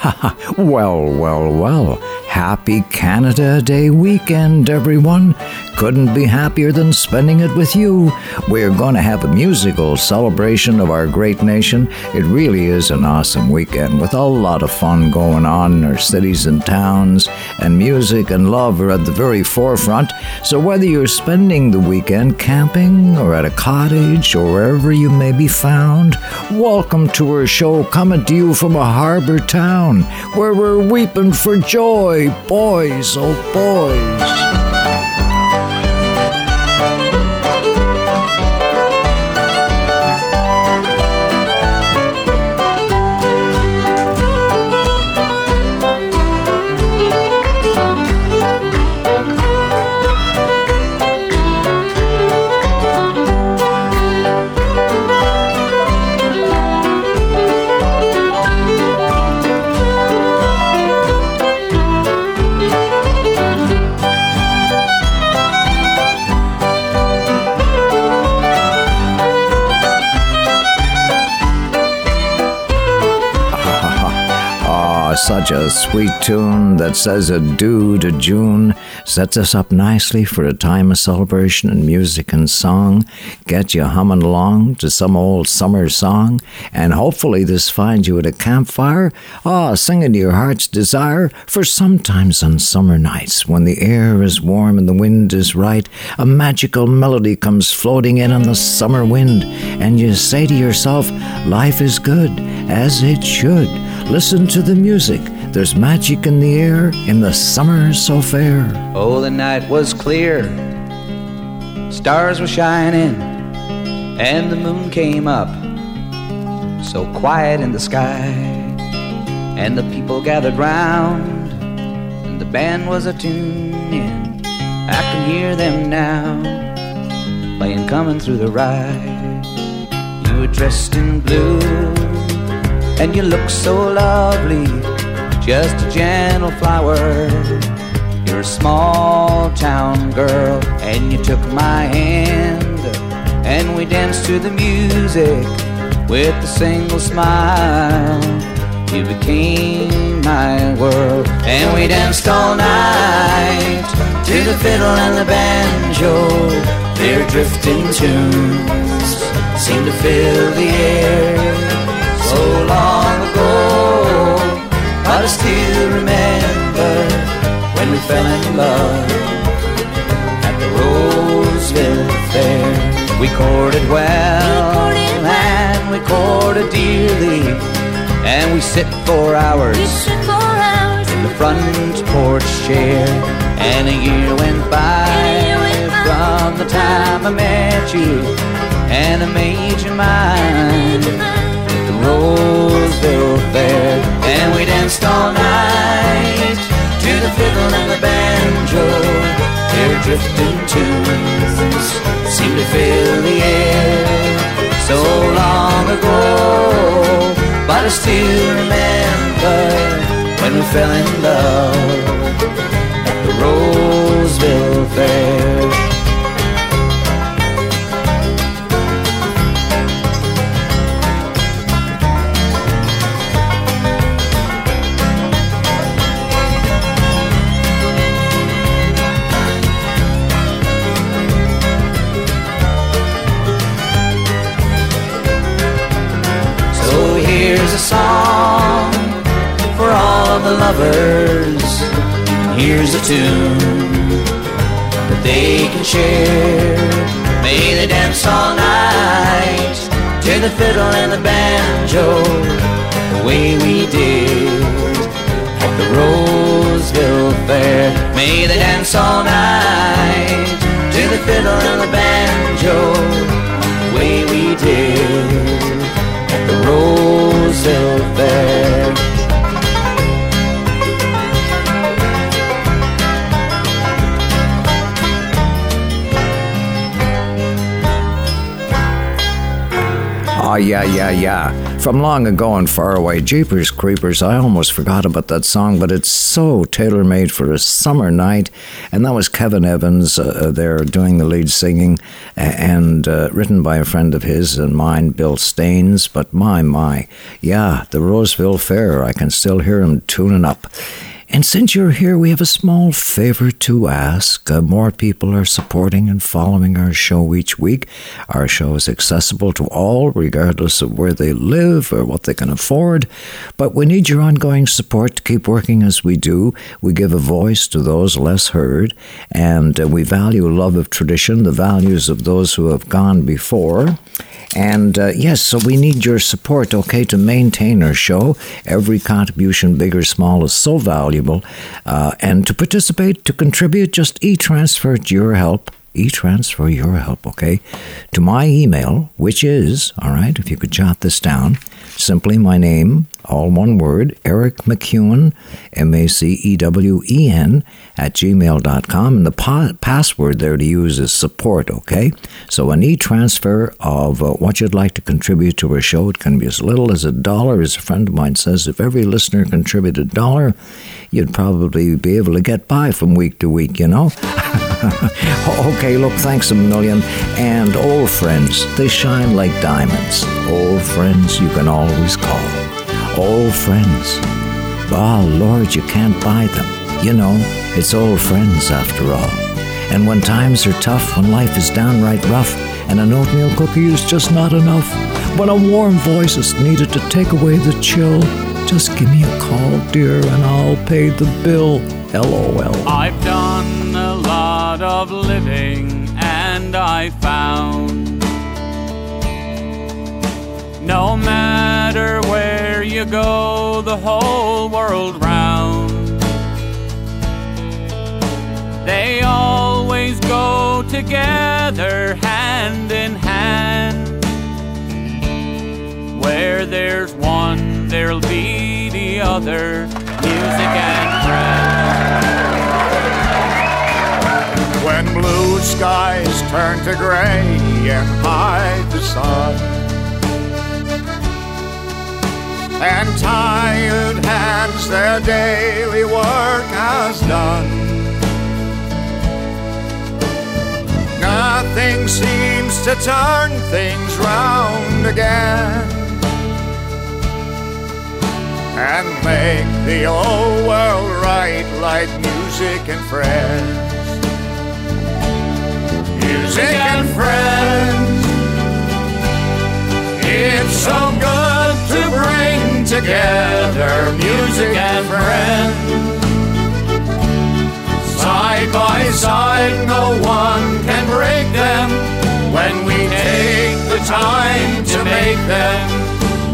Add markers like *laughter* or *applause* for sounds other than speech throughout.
*laughs* well, well, well. Happy Canada Day weekend, everyone. Couldn't be happier than spending it with you. We're going to have a musical celebration of our great nation. It really is an awesome weekend with a lot of fun going on in our cities and towns, and music and love are at the very forefront. So, whether you're spending the weekend camping or at a cottage or wherever you may be found, welcome to our show coming to you from a harbor town where we're weeping for joy, boys, oh boys. Such a sweet tune that says adieu to June sets us up nicely for a time of celebration and music and song. Get you humming along to some old summer song, and hopefully this finds you at a campfire, ah, singing to your heart's desire. For sometimes on summer nights, when the air is warm and the wind is right, a magical melody comes floating in on the summer wind, and you say to yourself, Life is good, as it should. Listen to the music. There's magic in the air in the summer so fair. Oh, the night was clear. Stars were shining, and the moon came up. So quiet in the sky, and the people gathered round, and the band was a tuning. I can hear them now, playing coming through the ride. You were dressed in blue and you look so lovely, just a gentle flower. You're a small town girl, and you took my hand, and we danced to the music with a single smile. You became my world, and we danced all night to the fiddle and the banjo. Their drifting tunes seemed to fill the air so long ago. But I still remember when we fell in love at the Roseville Fair. We courted well and we courted dearly, and we sit for hours, in the front porch chair. And a year went by, from the time I met you, and I made you mine. Roseville Fair, and we danced all night to the fiddle and the banjo. Their drifting tunes seem to fill the air so long ago, but I still remember when we fell in love at the Roseville Fair. Lovers. Here's a tune that they can share. May they dance all night to the fiddle and the banjo, the way we did at the Roseville Fair. May they dance all night to the fiddle and the banjo, the way we did at the Roseville Ah, yeah, yeah, yeah. From long ago and far away, Jeepers Creepers. I almost forgot about that song, but it's so tailor made for a summer night. And that was Kevin Evans uh, uh, there doing the lead singing, and uh, written by a friend of his and mine, Bill Staines. But my, my, yeah, the Roseville Fair, I can still hear him tuning up. And since you're here, we have a small favor to ask. Uh, more people are supporting and following our show each week. Our show is accessible to all, regardless of where they live or what they can afford. But we need your ongoing support to keep working as we do. We give a voice to those less heard, and uh, we value love of tradition, the values of those who have gone before. And uh, yes, so we need your support, okay, to maintain our show. Every contribution, big or small, is so valuable. Uh, and to participate, to contribute, just e transfer your help e-transfer your help, okay, to my email, which is, all right, if you could jot this down, simply my name, all one word, Eric MacEwen, M A C E W E N, at gmail.com. And the pa- password there to use is support, okay? So an e transfer of uh, what you'd like to contribute to our show, it can be as little as a dollar. As a friend of mine says, if every listener contributed a dollar, you'd probably be able to get by from week to week, you know? *laughs* *laughs* okay, look, thanks a million. And old friends, they shine like diamonds. Old friends you can always call old friends. Ah, oh, Lord, you can't buy them. You know, it's old friends after all. And when times are tough, when life is downright rough, and an oatmeal cookie is just not enough, when a warm voice is needed to take away the chill, just give me a call, dear, and I'll pay the bill. LOL. I've done a lot of living, and I found no matter where you go, the whole world round. They always go together, hand in hand. Where there's one, there'll be the other, music and friends. When blue skies turn to gray and hide the sun and tired hands their daily work has done. Nothing seems to turn things round again and make the old world right like music and friends. Music and friends, it's so good to bring together, music and friends. Side by side, no one can break them when we take the time to make them.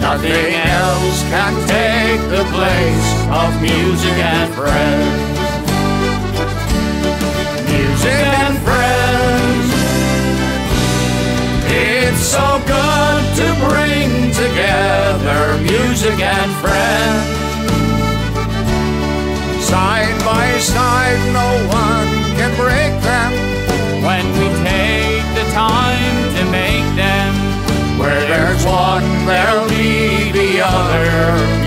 Nothing else can take the place of music and friends. Music and friends. It's so good to bring together music and friends. Side by side, no one can break them. When we take the time to make them, where there's one,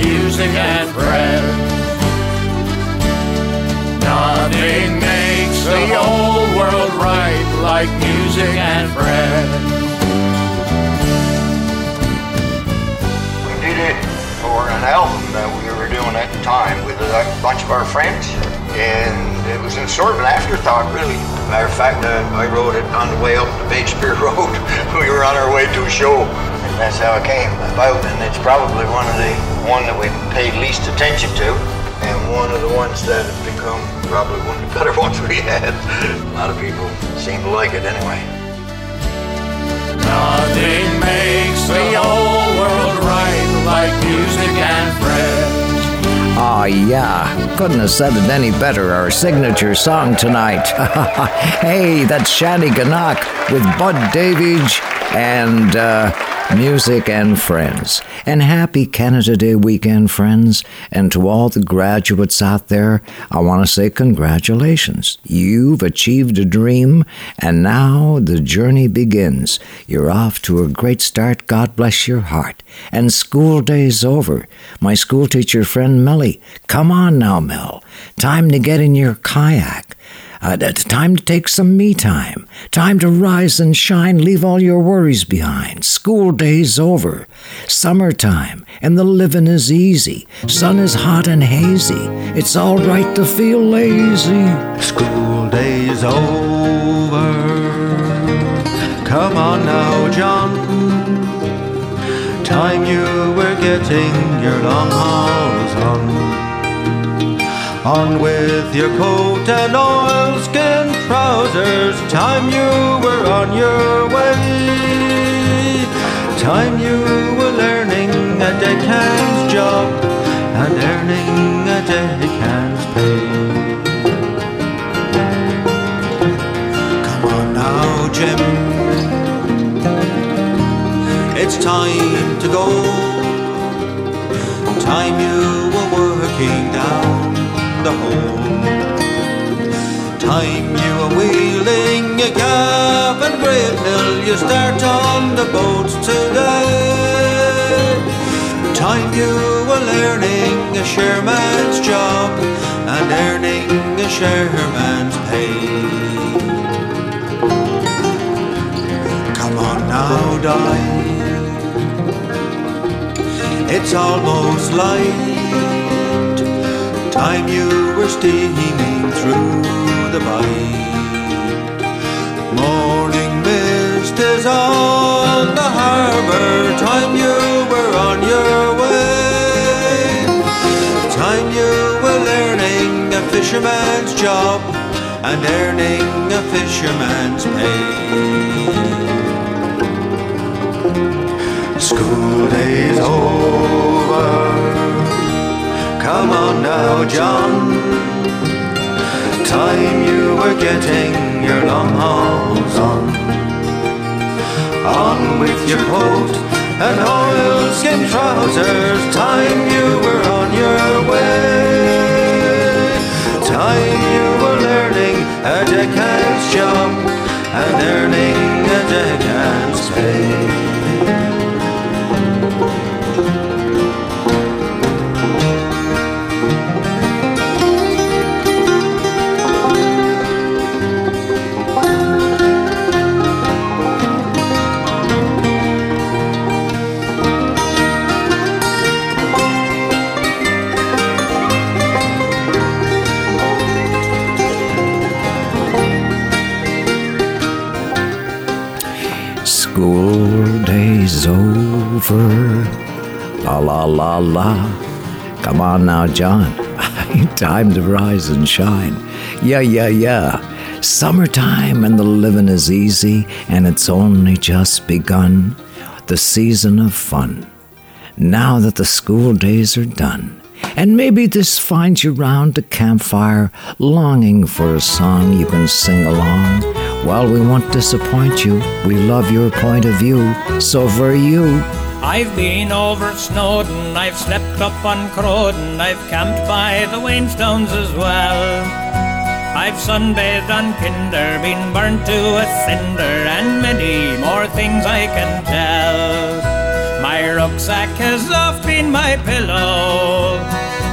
music and friends. Nothing makes the whole world right like music and friends. for an album that we were doing at the time with a bunch of our friends. And it was in sort of an afterthought, really. Matter of fact, uh, I wrote it on the way up the Shakespeare Road. *laughs* we were on our way to a show, that's how it came about. And it's probably one of the one that we paid least attention to, and one of the ones that have become probably one of the better *laughs* ones we had. A lot of people seem to like it anyway. Nothing makes the whole world right like music and friends. Ah, yeah. Couldn't have said it any better. Our signature song tonight. *laughs* hey, that's Shanty Ganak with Bud Davidge and uh, music, and friends. And happy Canada Day weekend, friends. And to all the graduates out there, I want to say congratulations. You've achieved a dream, and now the journey begins. You're off to a great start. God bless your heart. And school day's over. My school teacher friend Melly, come on now, Mel. Time to get in your kayak. Uh, time to take some me time. Time to rise and shine, leave all your worries behind. School day's over. Summertime, and the living is easy. Sun is hot and hazy. It's all right to feel lazy. School day's over. Come on now, John. Time you were getting your long hauls on. On with your coat and oilskin trousers. Time you were on your way. Time you were learning a deckhand's job and earning a deckhand's pay. Come on now, Jim. It's time to go. Time you were working down the hole. Time you are wheeling a calf and great mill, you start on the boat today. Time you are learning a shareman's job and earning a shareman's pay. Come on now, die. It's almost light time you were steaming through the bight. Morning mist is on the harbour, time you were on your way. Time you were learning a fisherman's job and earning a fisherman's pay. Getting your long hauls on. On with your coat and oilskin trousers. Time you were on your way. Time you were learning a deckhand's job and earning a deckhand's pay. La la la. Come on now, John. *laughs* Time to rise and shine. Yeah, yeah, yeah. Summertime and the living is easy, and it's only just begun. The season of fun. Now that the school days are done. And maybe this finds you round a campfire, longing for a song you can sing along. While we won't disappoint you, we love your point of view. So for you, I've been over Snowdon, I've slept up on Crowdon, I've camped by the Wainstones as well. I've sunbathed on Kinder, been burnt to a cinder, and many more things I can tell. My rucksack has oft been my pillow,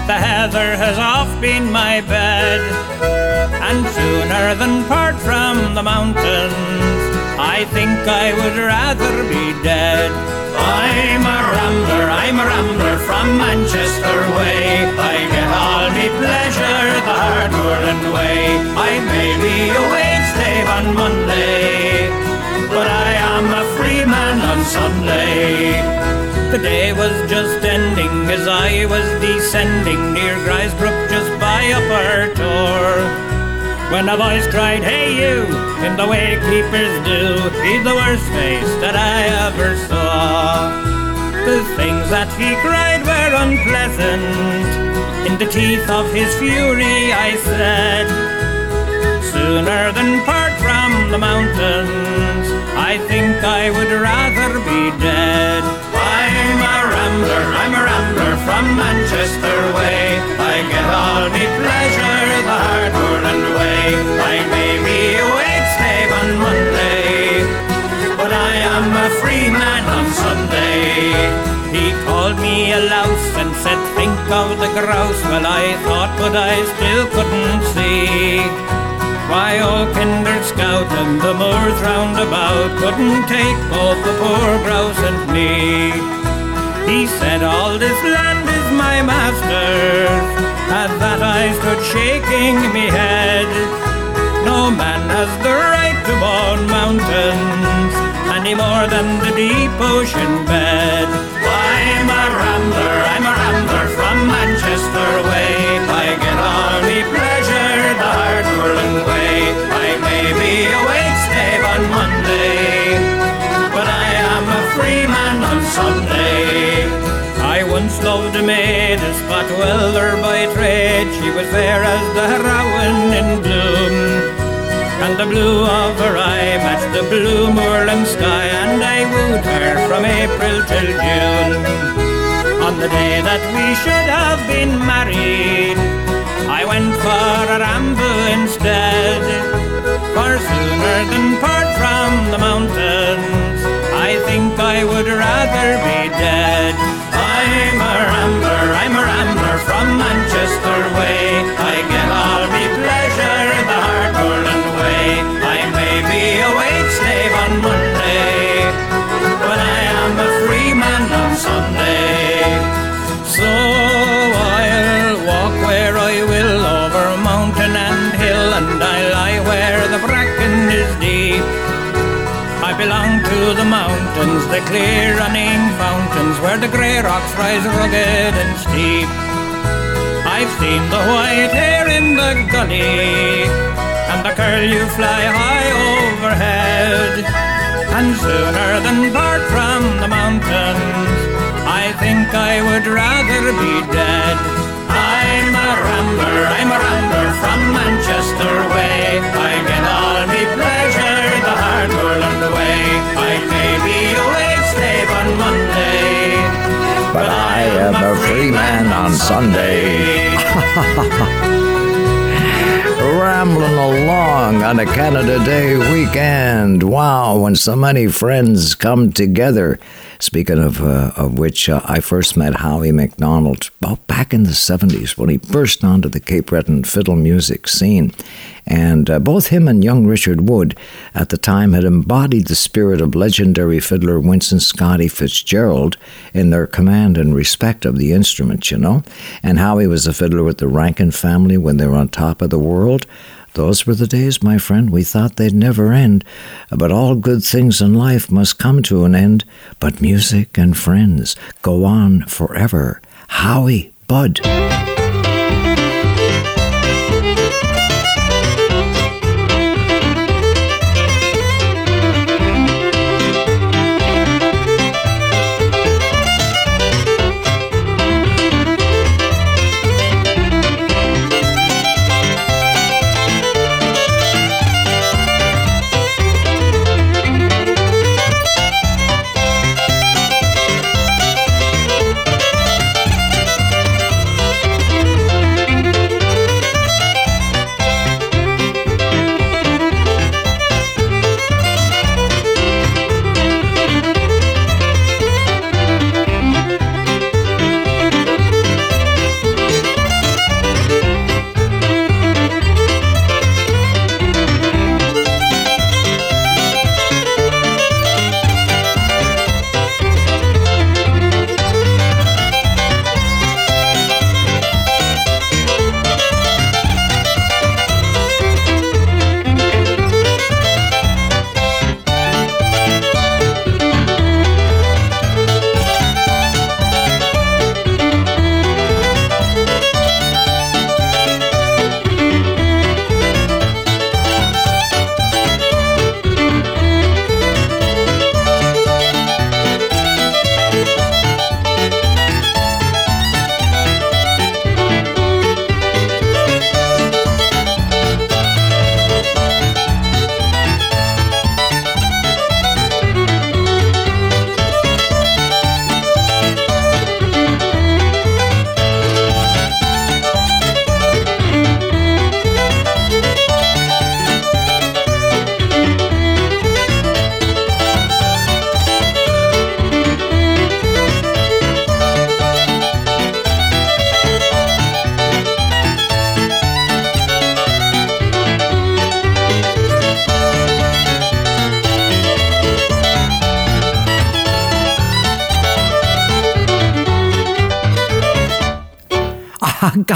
the heather has oft been my bed, and sooner than part from the mountains, I think I would rather be dead. I'm a rambler, I'm a rambler from Manchester way. I get all me pleasure the hard whirling way. I may be a wage slave on Monday, but I am a free man on Sunday. The day was just ending as I was descending near Grindsbrook just by Upper Tor. When a voice cried, Hey you, in the way keepers do, he's the worst face that I ever saw. The things that he cried were unpleasant. In the teeth of his fury, I said, Sooner than part from the mountains, I think I would rather be dead. I'm a rambler, I'm a rambler from Manchester way. I get all me pleasure the hard and way. I may be a wage slave on Monday, but I am a free man on Sunday. He called me a louse and said, think of the grouse. Well, I thought, but I still couldn't see. Why, all Kinder Scout and the moors round about couldn't take both the poor grouse and me. He said, all this land is my master's. At that I stood shaking me head. No man has the right to own mountains any more than the deep ocean bed. I'm a rambler, I'm a rambler from Manchester way. A maid, a spot welder by trade. She was fair as the heroine in bloom. And the blue of her eye matched the blue moorland sky, and I wooed her from April till June. On the day that we should have been married, I went for a ramble instead. For sooner than part from the mountains, I think I would rather be dead. From Manchester way. I get all me pleasure in the hard way. I may be a wage slave on Monday, but I am a free man on Sunday. So I'll walk where I will over mountain and hill, and I lie where the bracken is deep. I belong to the mountains, the clear running fountains, where the grey rocks rise rugged and steep. I've seen the white hair in the gully, and the curlew fly high overhead. And sooner than part from the mountains, I think I would rather be dead. I'm a rambler, I'm a rambler from Manchester way. I get all me pleasure the hard Moorland way. I may be a slave on Monday, But I am a free man on Sunday. *laughs* Rambling along on a Canada Day weekend. Wow, when so many friends come together. Speaking of, uh, of which, uh, I first met Howie MacDonald back in the 70s when he burst onto the Cape Breton fiddle music scene. And uh, both him and young Richard Wood at the time had embodied the spirit of legendary fiddler Winston Scotty Fitzgerald in their command and respect of the instrument, you know. And Howie was a fiddler with the Rankin family when they were on top of the world. Those were the days, my friend, we thought they'd never end. But all good things in life must come to an end. But music and friends go on forever. Howie Bud.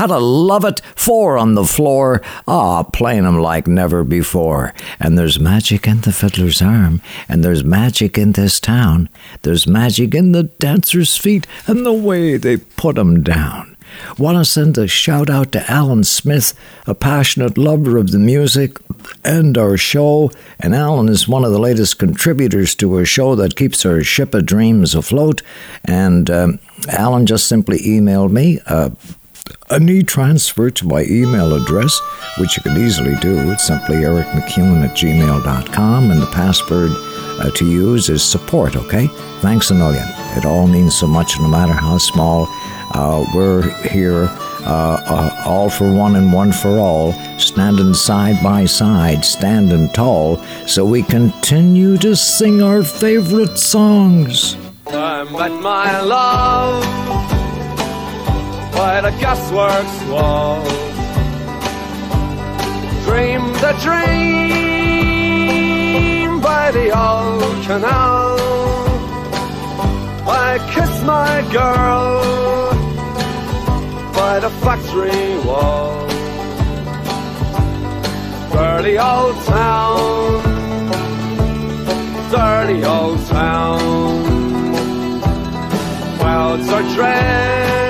Gotta love it. Four on the floor. Ah, playing 'em like never before. And there's magic in the fiddler's arm, and there's magic in this town. There's magic in the dancer's feet, and the way they put 'em down. Want to send a shout out to Alan Smith, a passionate lover of the music and our show. And Alan is one of the latest contributors to our show that keeps our ship of dreams afloat. And um, Alan just simply emailed me. Uh, a need transfer to my email address, which you can easily do. It's simply ericmacewen at gmail.com, and the password uh, to use is support, okay? Thanks a million. It all means so much, no matter how small uh, we're here, uh, uh, all for one and one for all, standing side by side, standing tall, so we continue to sing our favorite songs. I met my love by the gasworks wall. Dreamed a dream by the old canal. I kiss my girl by the factory wall. Dirty old town, dirty old town. Clouds are drifting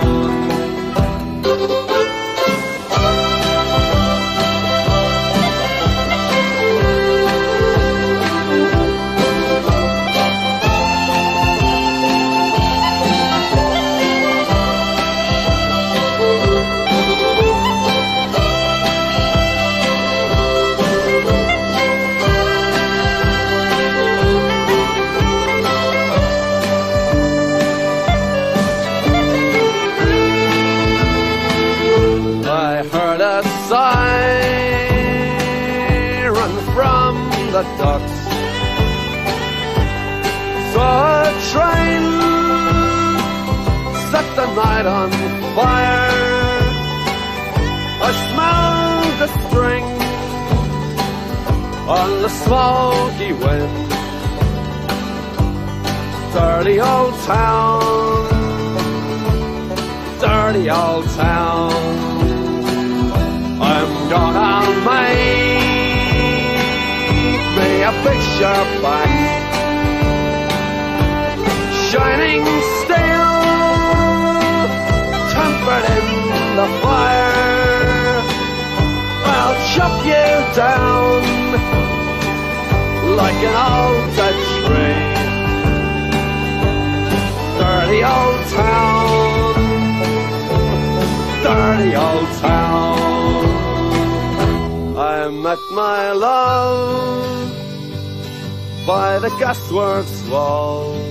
Night on fire. I smell the string on the smoky wind. Dirty old town, dirty old town. I'm gonna make me a picture back Shining Tempered in the fire. I'll chop you down Like an old Dutch tree. Dirty old town. Dirty old town. I met my love by the gasworks wall.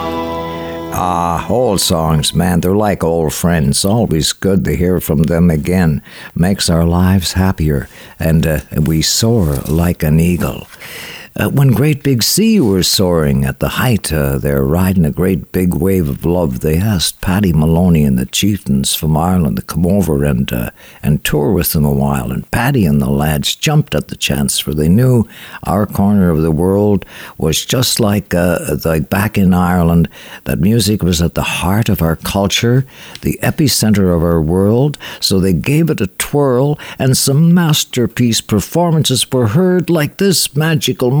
Ah, old songs, man, they're like old friends. Always good to hear from them again. Makes our lives happier, and uh, we soar like an eagle. Uh, when Great Big Sea were soaring at the height, uh, they're riding a great big wave of love. They asked Paddy Moloney and the chieftains from Ireland to come over and uh, and tour with them a while. And Paddy and the lads jumped at the chance, for they knew our corner of the world was just like uh, like back in Ireland. That music was at the heart of our culture, the epicenter of our world. So they gave it a twirl, and some masterpiece performances were heard like this magical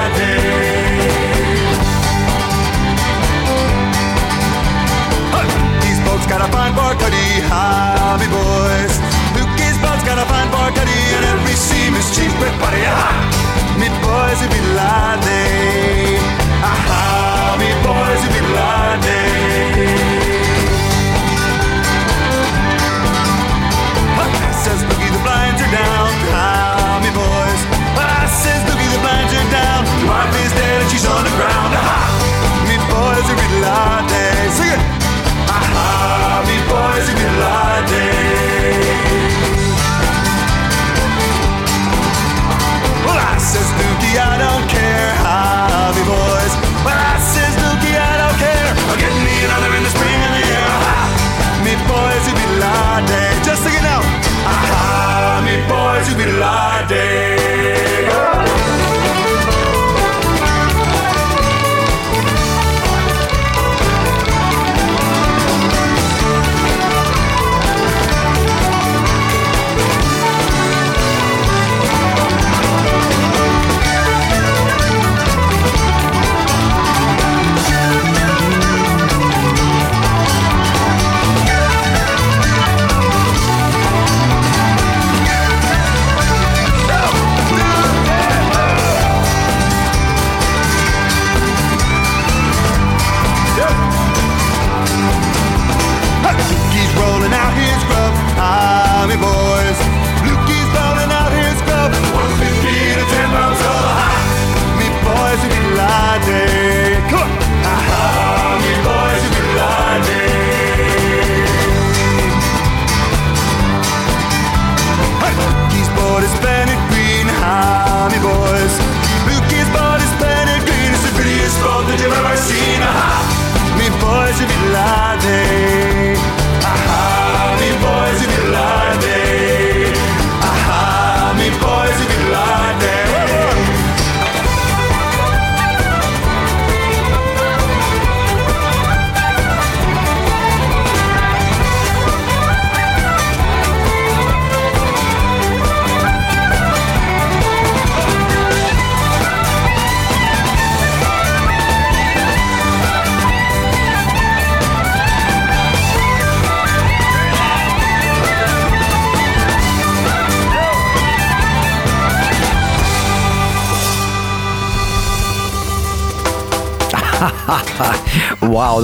Me pareja, mi boys will be Laden. Aha, mi boys will be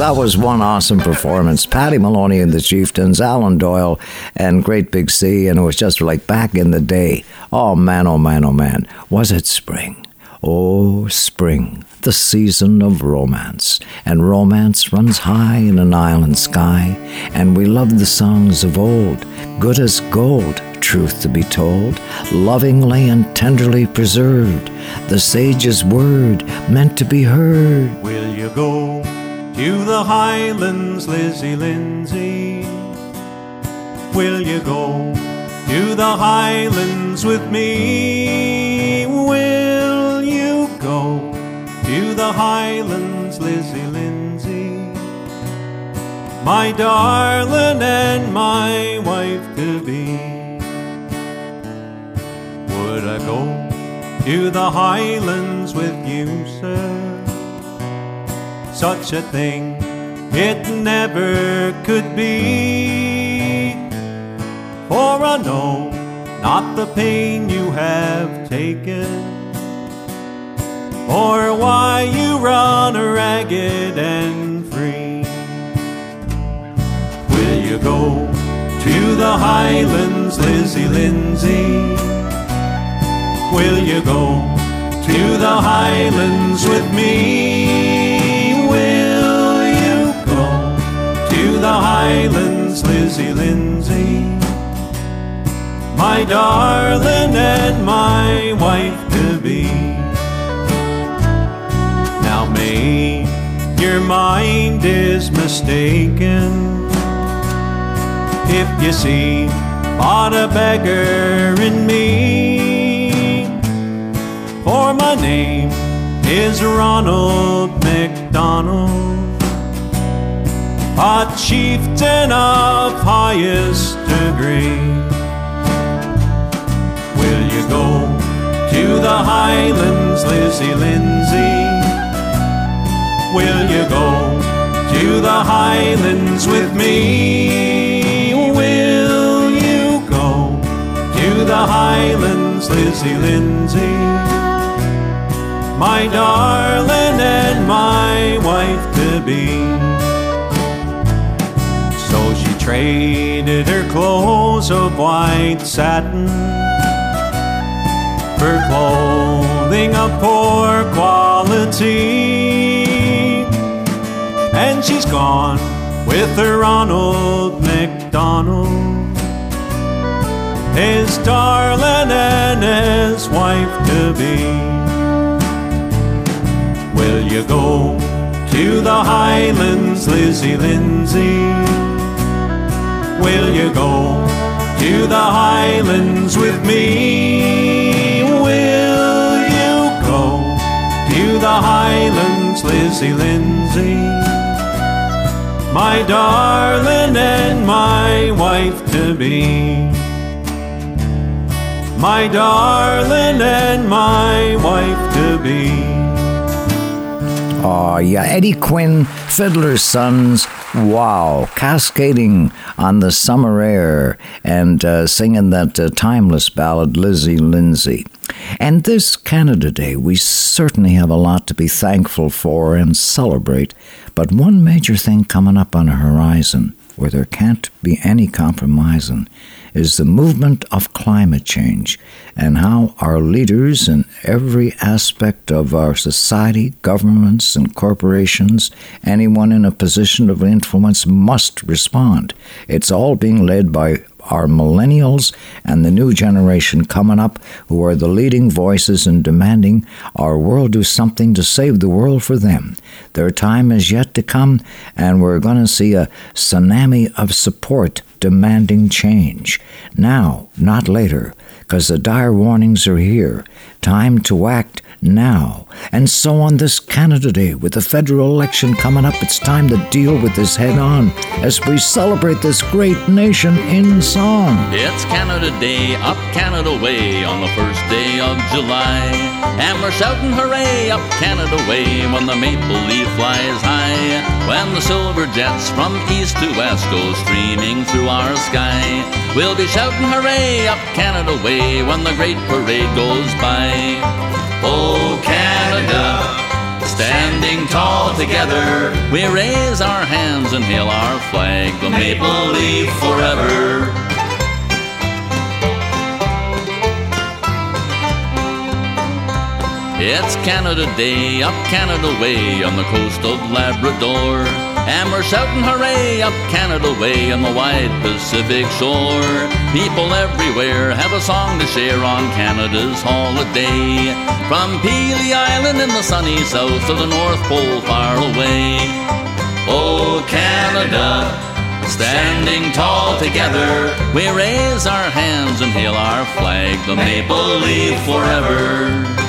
that was one awesome performance. Paddy Moloney and the Chieftains, Alan Doyle, and Great Big Sea, and it was just like back in the day. Oh man, oh man, oh man, was it spring? Oh, spring, the season of romance. And romance runs high in an island sky, and we love the songs of old, good as gold, truth to be told, lovingly and tenderly preserved, the sage's word meant to be heard. Will you go to the Highlands, Lizzie Lindsay? Will you go to the Highlands with me? Will you go to the Highlands, Lizzie Lindsay? My darling and my wife to be would I go to the highlands with you, sir? Such a thing it never could be. For I know not the pain you have taken, or why you run ragged and free. Will you go to the highlands, Lizzie Lindsay? Will you go to the highlands with me? Highlands, Lizzie Lindsay? My darling and my wife to be. Now, May, your mind is mistaken. If you see but a beggar in me for my name is Ronald McDonald, a chieftain of highest degree. Will you go to the Highlands, Lizzie Lindsay? Will you go to the Highlands with me? Will you go to the Highlands, Lizzie Lindsay? my darling and my wife to be. Traded her clothes of white satin for clothing of poor quality. And she's gone with her Ronald McDonald, his darling and his wife to be. Will you go to the Highlands, Lizzie Lindsay? Will you go to the Highlands with me? Will you go to the Highlands, Lizzie Lindsay? My darling and my wife to be. My darling and my wife to be. Oh, yeah, Eddie Quinn, Fiddler's Sons, wow, cascading on the summer air and uh, singing that uh, timeless ballad, Lizzie Lindsay. And this Canada Day, we certainly have a lot to be thankful for and celebrate, but one major thing coming up on the horizon where there can't be any compromising is the movement of climate change and how our leaders in every aspect of our society, governments and corporations, anyone in a position of influence must respond. It's all being led by our millennials and the new generation coming up who are the leading voices in demanding our world do something to save the world for them. Their time is yet to come, and we're going to see a tsunami of support demanding change. Now, not later, because the dire warnings are here. Time to act now. And so on this Canada Day, with the federal election coming up, it's time to deal with this head on as we celebrate this great nation in song. It's Canada Day, up Canada Way, on the first day of July. And we're shouting hooray, up Canada Way, when the maple leaf flies high. When the silver jets from east to west go streaming through our sky. We'll be shouting hooray, up Canada Way, when the great parade goes by. Oh, Canada, Standing tall together, we raise our hands and hail our flag, the maple leaf forever. It's Canada Day, up Canada Way on the coast of Labrador. And we're shouting hooray up Canada Way on the wide Pacific shore. People everywhere have a song to share on Canada's holiday. From Pelee Island in the sunny south to the North Pole far away. Oh, Canada, Standing tall together, we raise our hands and hail our flag, the maple leaf forever.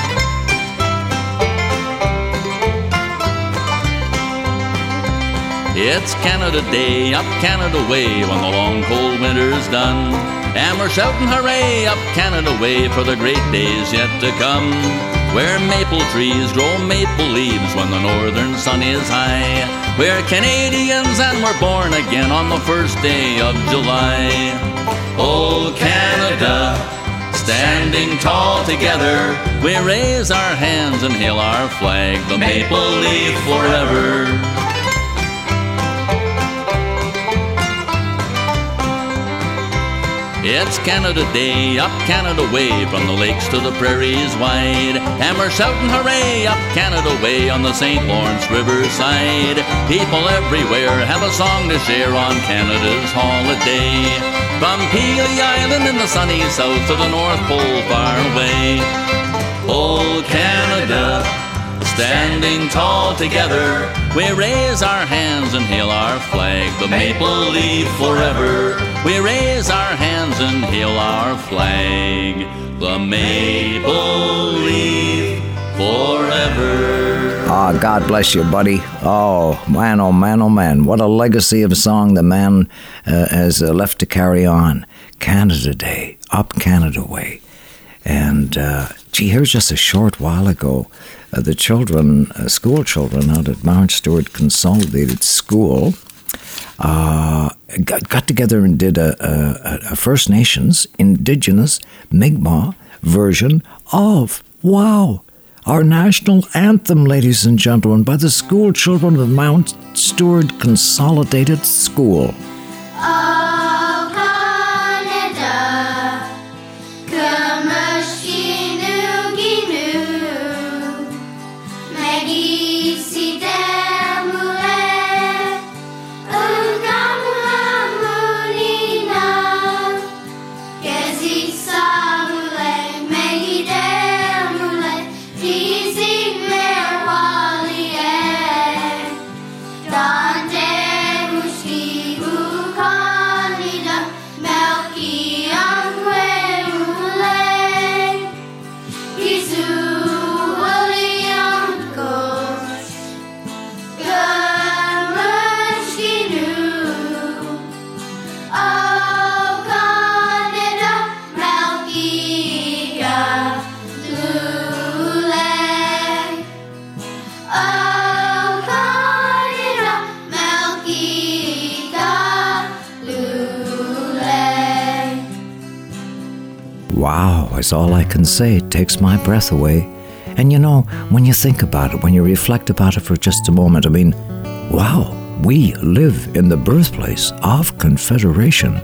It's Canada Day, up Canada Way, when the long cold winter's done. And we're shouting hooray, up Canada Way, for the great days yet to come. Where maple trees grow maple leaves when the northern sun is high. We're Canadians and we're born again on the first day of July. Oh, Canada, standing tall together, we raise our hands and hail our flag, the maple leaf forever. It's Canada Day, up Canada Way, from the lakes to the prairies wide. We're shouting hooray, up Canada Way on the St. Lawrence River side. People everywhere have a song to share on Canada's holiday. From Pelee Island in the sunny south to the North Pole far away. Oh, Canada, standing tall together, we raise our hands and hail our flag, the maple leaf forever. We raise our hands and hail our flag, the maple leaf forever. Ah, God bless you, buddy. Oh, man, oh, man, oh, man. What a legacy of song the man uh, has uh, left to carry on. Canada Day, up Canada Way. And, uh, gee, here's just a short while ago. Uh, the children, uh, school children out at Mount Stewart Consolidated School, uh, got, got, together and did a, a, a, First Nations Indigenous Mi'kmaq version of Wow, our national anthem, ladies and gentlemen, by the school children of Mount Stewart Consolidated School. Is all I can say. It takes my breath away. And you know, when you think about it, when you reflect about it for just a moment, I mean, wow, we live in the birthplace of Confederation,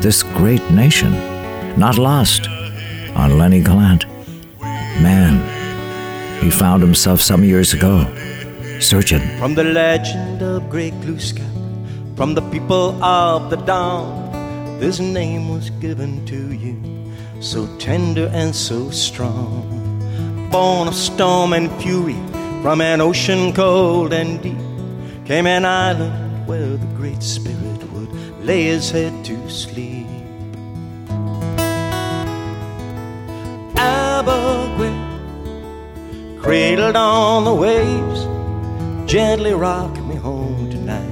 this great nation, not lost on Lenny Gallant. Man, he found himself some years ago searching. From the legend of Great Glooskap, from the people of the dawn, this name was given to you so tender and so strong. Born of storm and fury, from an ocean cold and deep, came an island where the Great Spirit would lay his head to sleep. Abegweit, cradled on the waves, gently rock me home tonight.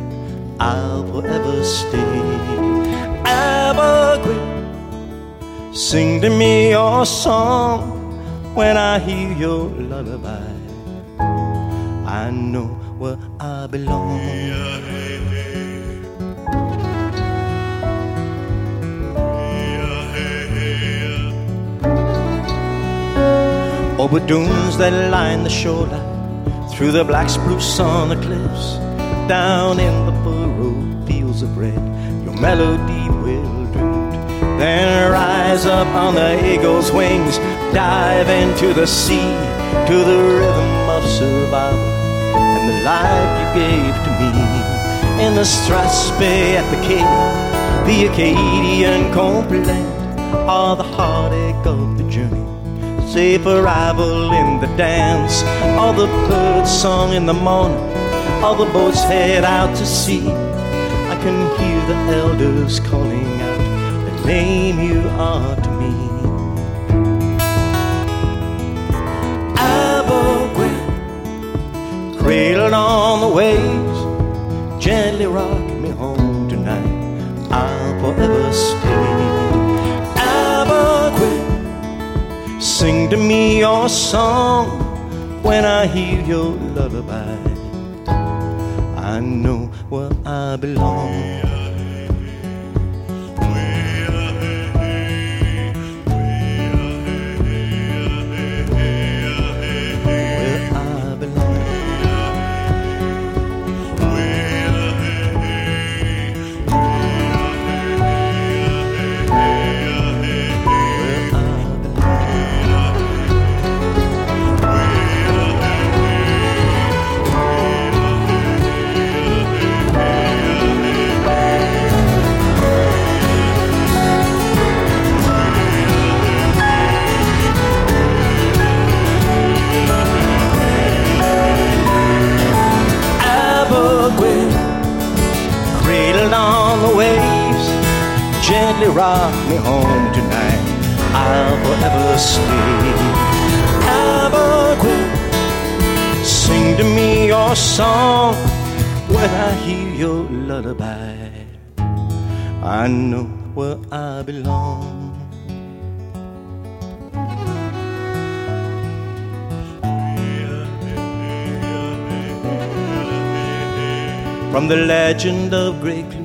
I'll forever stay. Abegweit Sing to me your song when I hear your lullaby. I know where I belong. Over dunes that line the shoreline, through the black spruce on the cliffs, down in the furrowed fields of red, your melody will. Then rise up on the eagle's wings, dive into the sea, to the rhythm of survival and the life you gave to me. In the Strathspey at the Cape, the Acadian complaint, all the heartache of the journey safe arrival in the dance. All the birds song in the morning, all the boats head out to sea. I can hear the elders calling name you are to me. Abegweit, cradled on the waves, gently rock me home tonight. I'll forever stay. Sing to me your song when I hear your lullaby. I know where I belong. Rock me home tonight. I'll forever stay. Abegweit, sing to me your song when I hear your lullaby. I know where I belong. From the legend of Gluskâp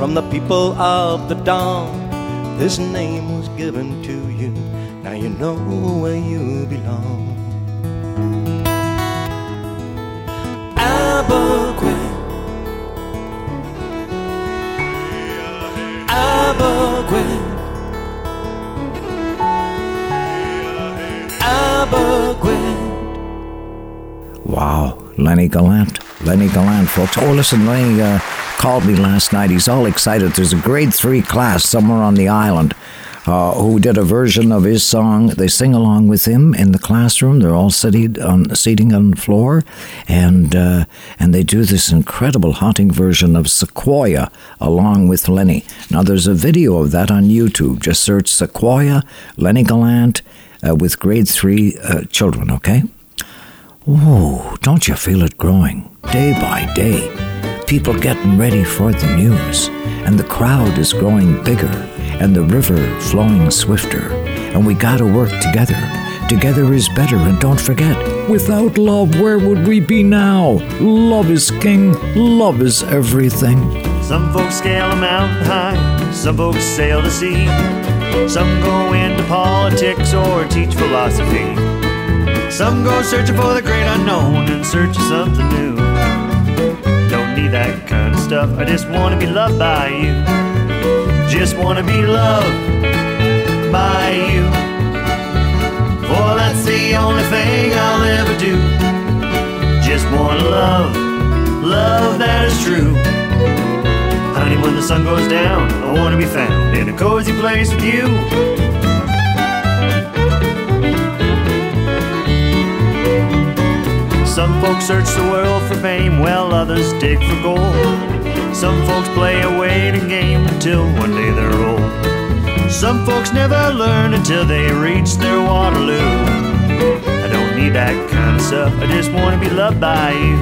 from the people of the dawn. This name was given to you. Now you know where you belong. Abegweit. Abegweit. Abegweit. Wow, Lenny Gallant. Lenny Gallant, folks. Oh, listen, Lenny. Uh, called me last night. He's all excited. There's a grade three class somewhere on the island uh, who did a version of his song. They sing along with him in the classroom. They're all seated on seating on the floor, and uh, and they do this incredible haunting version of Sequoia along with Lenny. Now there's a video of that on YouTube. Just search Sequoia, Lenny Gallant, uh, with grade three uh, children. Okay. Oh, don't you feel it growing day by day? People getting ready for the news, and the crowd is growing bigger, and the river flowing swifter, and we gotta work together. Together is better, and don't forget, without love, where would we be now? Love is king, love is everything. Some folks scale a mountain high, some folks sail the sea, some go into politics or teach philosophy. Some go searching for the great unknown in search of something new that kind of stuff. I just wanna be loved by you. Just wanna be loved by you. For that's the only thing I'll ever do. Just wanna love, love that is true. Honey, when the sun goes down, I wanna be found in a cozy place with you. Some folks search the world for fame, while others dig for gold. Some folks play a waiting game until one day they're old. Some folks never learn until they reach their Waterloo. I don't need that kind of stuff, I just wanna be loved by you.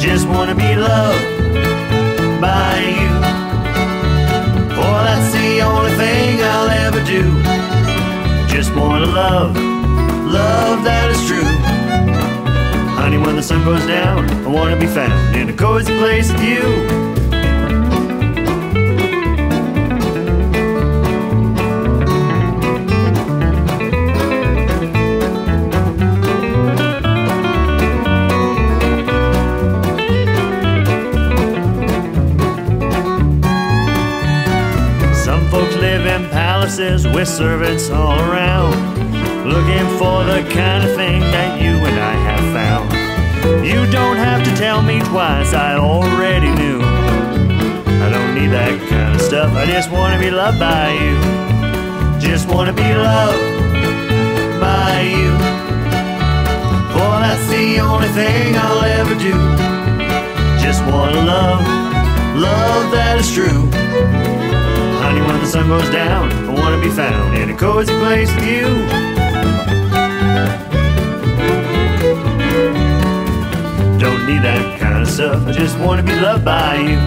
Just wanna be loved by you. For that's the only thing I'll ever do. Just wanna love the sun goes down. I wanna be found in a cozy place with you. we're servants all around, looking for the kind of thing that you and I have. You don't have to tell me twice, I already knew. I don't need that kind of stuff, I just wanna be loved by you. Just wanna be loved by you. Boy, that's the only thing I'll ever do. Just wanna love, love that is true. Honey, when the sun goes down, I wanna be found in a cozy place with you. That kind of stuff, I just wanna be loved by you.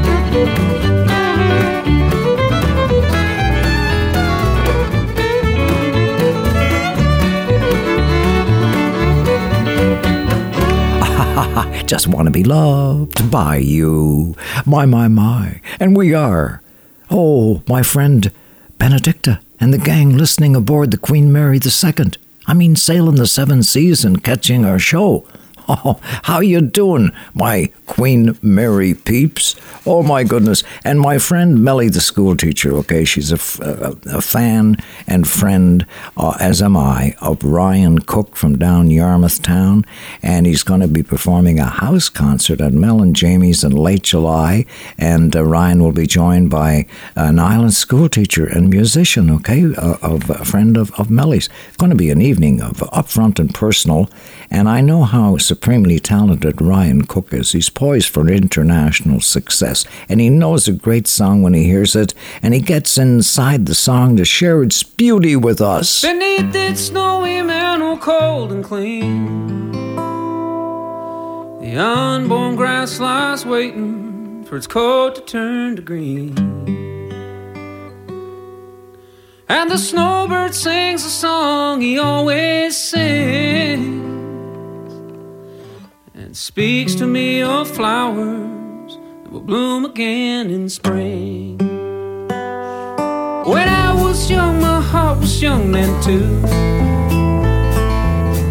*laughs* Just want to be loved by you. My, my, my. And we are. Oh, my friend Benedicta and the gang listening aboard the Queen Mary II. I mean, sailing the seven seas and catching our show. *laughs* How you doing, my Queen Mary peeps? Oh my goodness! And my friend Melly, the school teacher. Okay, she's a, a, fan and friend, uh, as am I, of Ryan Cook from down Yarmouth Town, and he's going to be performing a house concert at Mel and Jamie's in late July. And uh, Ryan will be joined by an island school teacher and musician. Okay, uh, of a friend of, of Melly's. Going to be an evening of upfront and personal. And I know how supremely talented Ryan Cook is. He's poised for international success, and he knows a great song when he hears it, and he gets inside the song to share its beauty with us. Beneath its snowy mantle, cold and clean, the unborn grass lies waiting for its coat to turn to green. And the snowbird sings a song he always sings and speaks to me of flowers that will bloom again in spring. When I was young, my heart was young then too.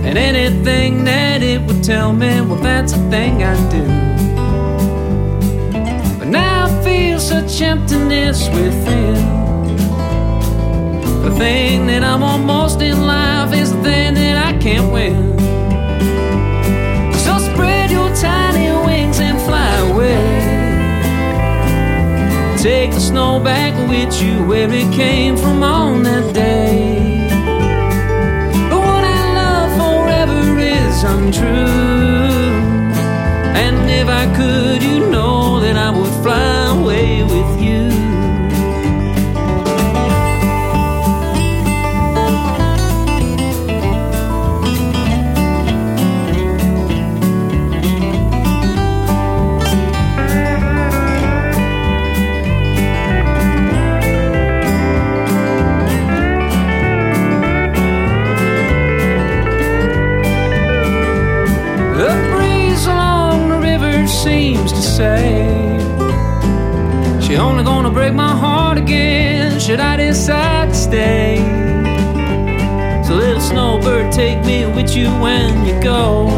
And anything that it would tell me, well, that's a thing I do. But now I feel such emptiness within. The thing that I'm almost in life is the thing that I can't win. Take the snow back with you where it came from on that day. The one I love forever is untrue. And if I could, you know that I would fly seems to say. She only gonna break my heart again Should I decide to stay? So little snowbird take me with you when you go.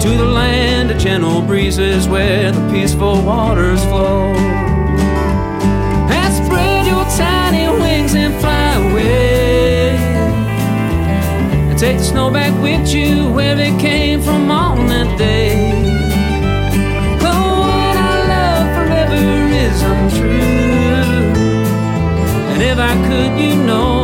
To the land of gentle breezes Where the peaceful waters flow. And spread your tiny wings and fly away. And take the snow back with you where it came from on that day. If I could, you know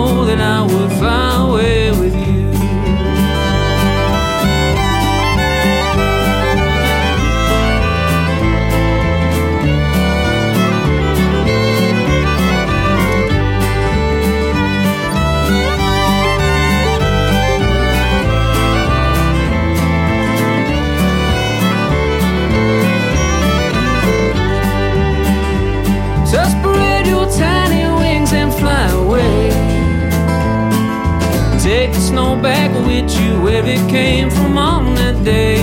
came from on that day.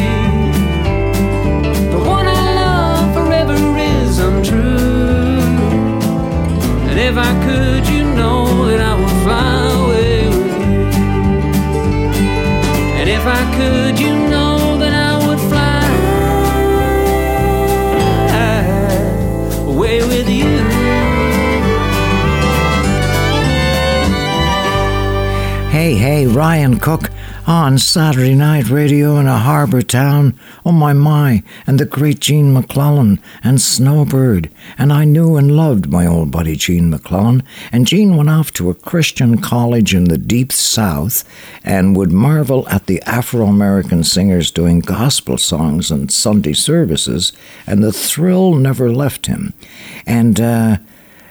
The one I love forever is untrue. And if I could, you know that I would fly away with you. And if I could, you know that I would fly away with you. Hey, hey, Ryan Cook on Saturday Night Radio in a harbour town. Oh my my, and the great Gene MacLellan and Snowbird. And I knew and loved my old buddy Gene MacLellan. And Gene went off to a Christian college in the deep south and would marvel at the Afro American singers doing gospel songs and Sunday services, and the thrill never left him. And uh,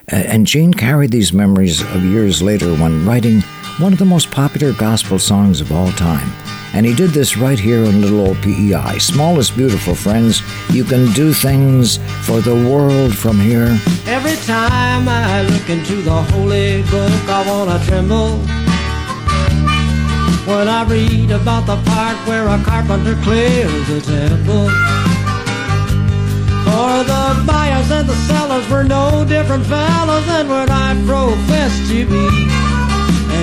and Gene carried these memories of years later when writing one of the most popular gospel songs of all time. And he did this right here in Little Old PEI. Smallest beautiful friends, you can do things for the world from here. Every time I look into the holy book, I wanna tremble. When I read about the part where a carpenter clears the temple. For the buyers and the sellers were no different fellows than what I profess to be.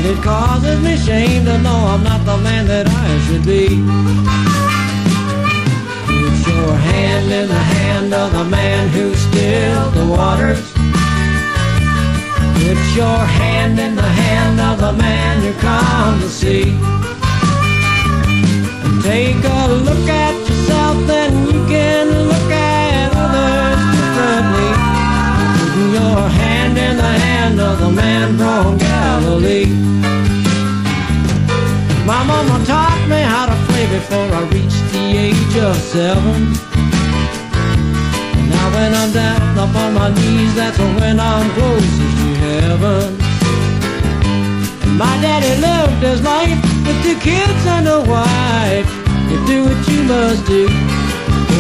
And it causes me shame to know I'm not the man that I should be. Put your hand in the hand of the man who stilled the waters. Put your hand in the hand of the man who calmed the sea. And take a look at yourself, then you can look at others differently. Put your hand in the hand of the man from Galilee. My mama taught me how to play before I reached the age of seven. now when I'm down upon my knees, that's when I'm closest to heaven. My daddy lived his life with two kids and a wife. You do what you must do.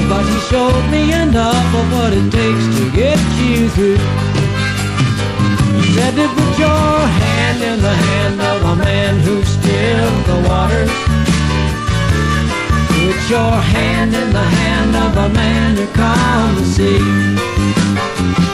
But he showed me enough of what it takes to get you through. Said to put your hand in the hand of a man who stilled the waters. Put your hand in the hand of a man who calmed the sea.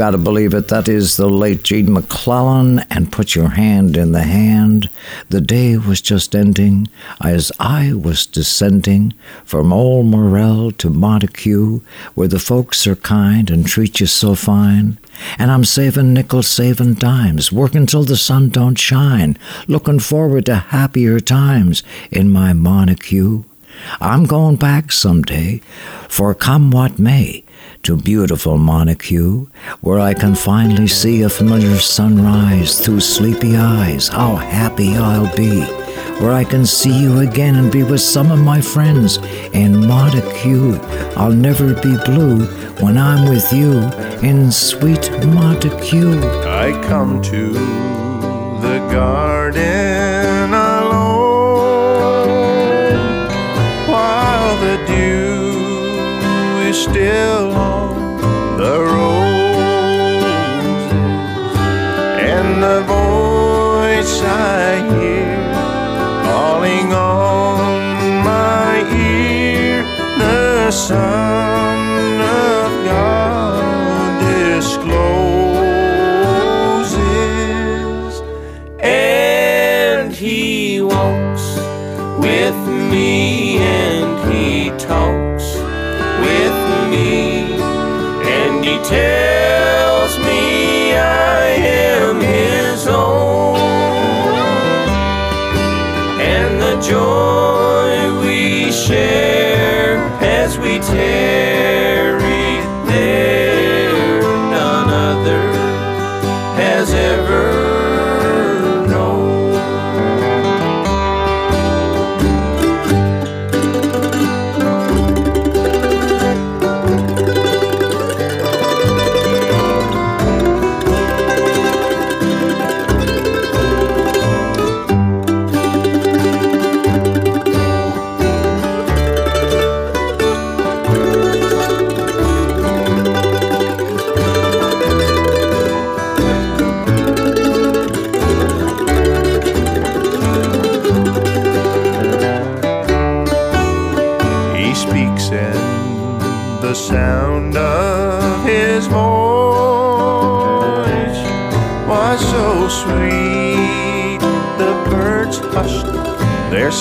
You gotta believe it. That is the late Gene MacLellan and put your hand in the hand. The day was just ending as I was descending from old Morell to Montague, where the folks are kind and treat you so fine. And I'm saving nickels, saving dimes, working till the sun don't shine, looking forward to happier times in my Montague. I'm going back someday, for come what may to beautiful Montague, where I can finally see a familiar sunrise through sleepy eyes. How happy I'll be, where I can see you again and be with some of my friends in Montague. I'll never be blue when I'm with you in sweet Montague. I come to the garden alone while the dew is still the the Son of God discloses, and He walks with me and He talks with me and he tells me I am his own, and the joy we share as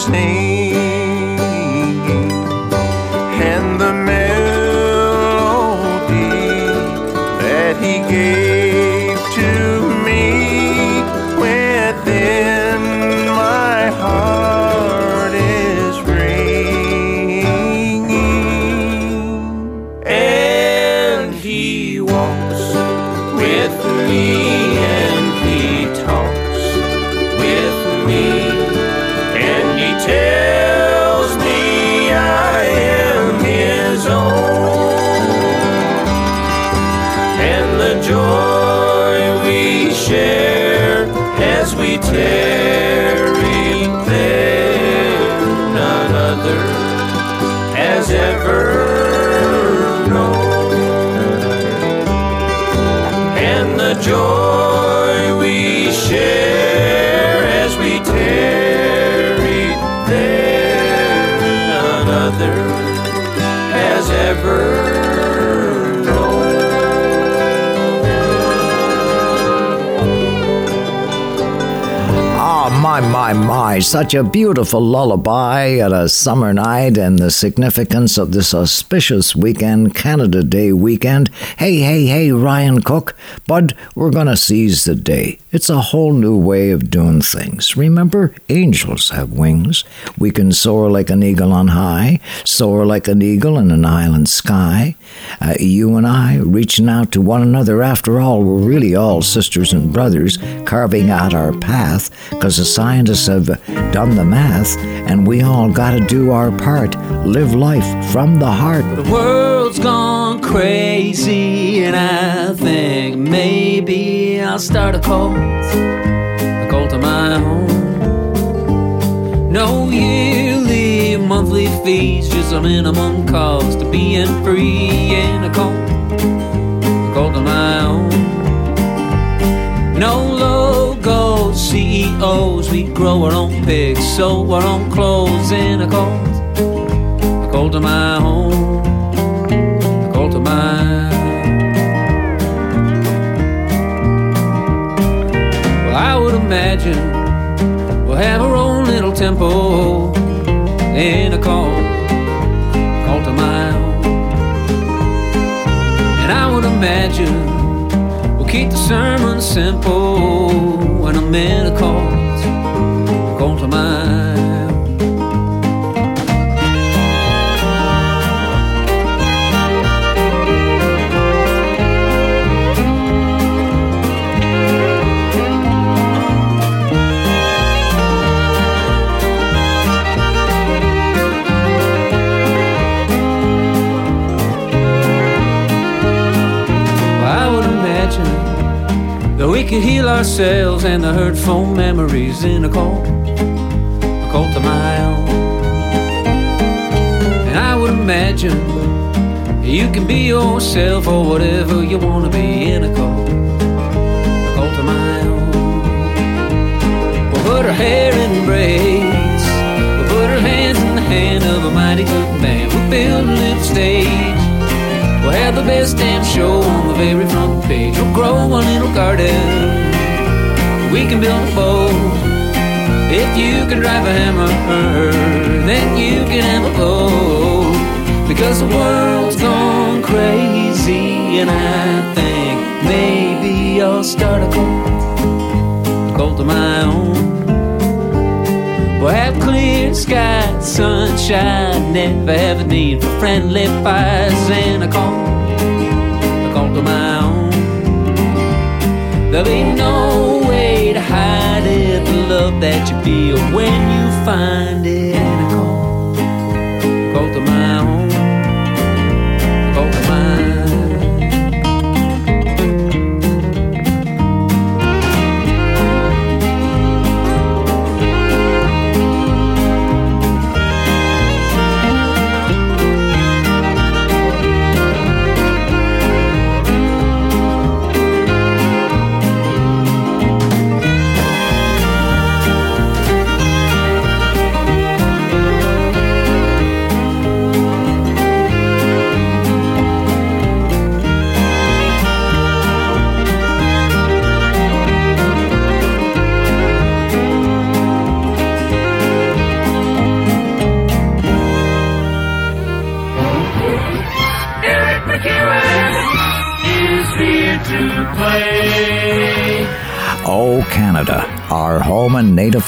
their such a beautiful lullaby at a summer night and the significance of this auspicious weekend, Canada Day weekend. Hey, hey, hey, Ryan Cook, bud, we're gonna seize the day. It's a whole new way of doing things. Remember, angels have wings. We can soar like an eagle on high, soar like an eagle in an island sky. Uh, you and I reaching out to one another. After all, we're really all sisters and brothers carving out our path because the scientists have done the math and we all got to do our part. Live life from the heart. The world's gone crazy, and I think maybe I'll start a cult, a cult of my own. No yearly, monthly fees, just a minimum cost of being free, and a cult, a cult of my own. No logo We grow our own pigs, sew our own clothes in a cult, a cult to my home, a cult to my Well, I would imagine we'll have our own little temple in a cult, a cult of my own. And I would imagine we'll keep the sermon simple when I'm in a cult, we could heal ourselves and the hurtful memories in a cult, a own. And I would imagine you can be yourself or whatever you want to be in a own. We'll put our hair in braids, we'll put our hands in the hand of a mighty good man. We'll build a little stage. We'll have the best damn show on the very front page. We'll grow a little garden. We can build a boat. If you can drive a hammer, then you can have a. Because the world's gone crazy, and I think maybe I'll start a cult, a cult of my own. We'll have clear skies, sunshine, never have a need for friendly fires and a call, find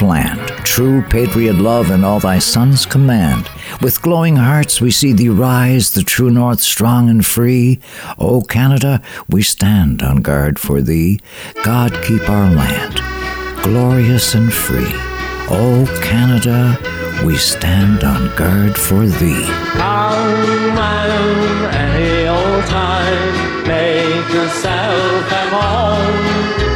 land, true patriot love and all thy sons command. With glowing hearts we see thee rise, the true north strong and free. O Canada, we stand on guard for thee. God keep our land, glorious and free. O Canada, we stand on guard for thee. Come round any old time, make yourself at home.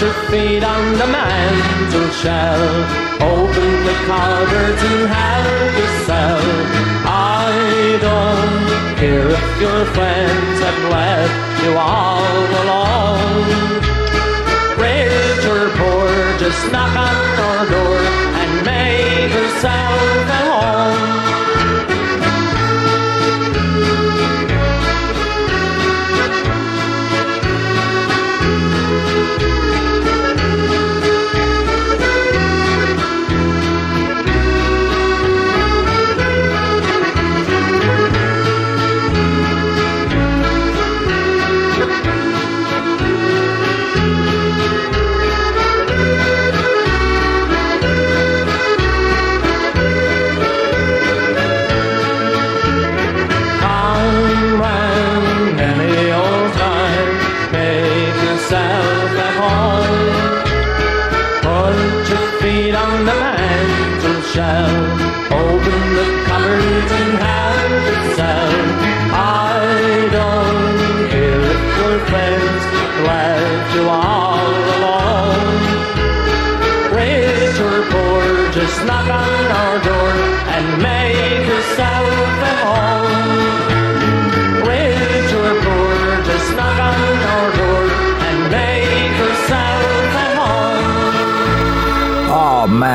Your feet on the mantel shelf, open the cupboards and have yourself. I don't care if your friends have left you all alone. Rich or poor, just knock on our door and make yourself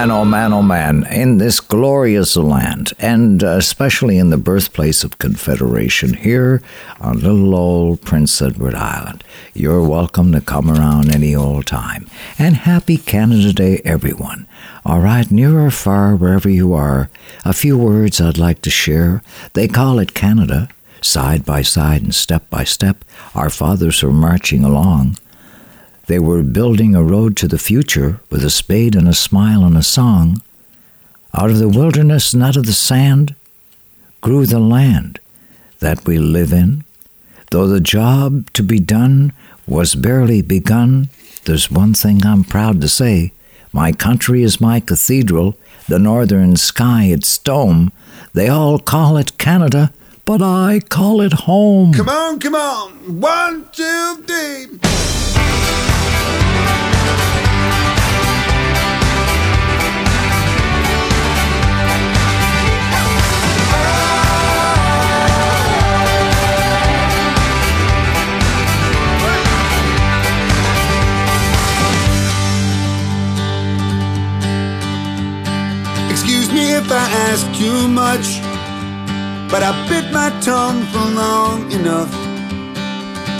man, oh man, oh man, in this glorious land, and uh, especially in the birthplace of Confederation here on little old Prince Edward Island, you're welcome to come around any old time. And happy Canada Day, everyone. All right, near or far, wherever you are, a few words I'd like to share. They call it Canada. Side by side and step by step, our fathers are marching along. They were building a road to the future with a spade and a smile and a song. Out of the wilderness and out of the sand grew the land that we live in. Though the job to be done was barely begun, there's one thing I'm proud to say. My country is my cathedral, the northern sky its dome. They all call it Canada, but I call it home. Come on, come on. One, two, three. If I ask too much, but I bit my tongue for long enough.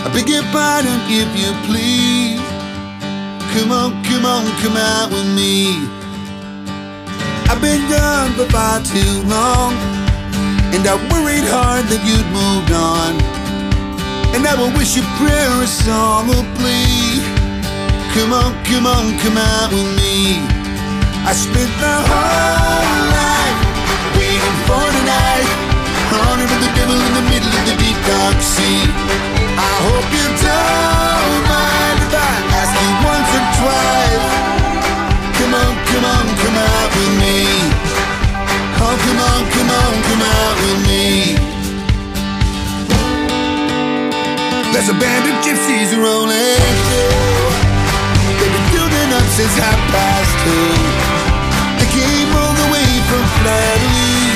I beg your pardon if you please. Come on, come on, come out with me. I've been gone for far too long, and I worried hard that you'd moved on. And I will wish you prayer, a song, or plea. Come on, come on, come out with me. I spent my whole life waiting for tonight. Honor with the devil in the middle of the deep dark sea. I hope you don't mind if I ask you once or twice. Come on, come on, come out with me. Oh, come on, come on, come out with me. There's a band of gypsies rolling through. They've been building up since half past two flattery.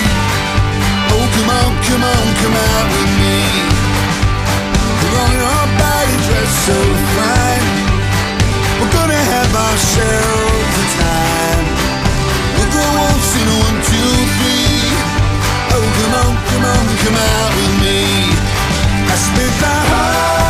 Oh, come on, come on, come out with me. Put on your body dress so fine. We're gonna have ourselves a time. We'll go waltzing on two. Oh, come on, come on, come out with me. I spent my heart.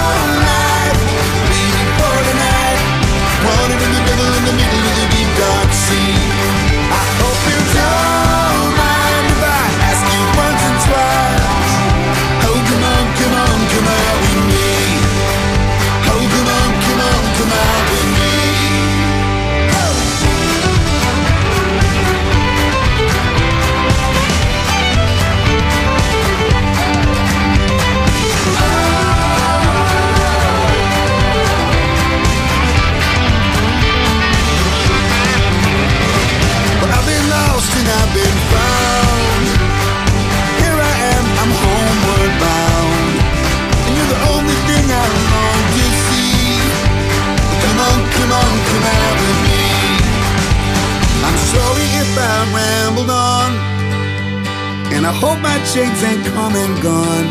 Hope my chains ain't come and gone.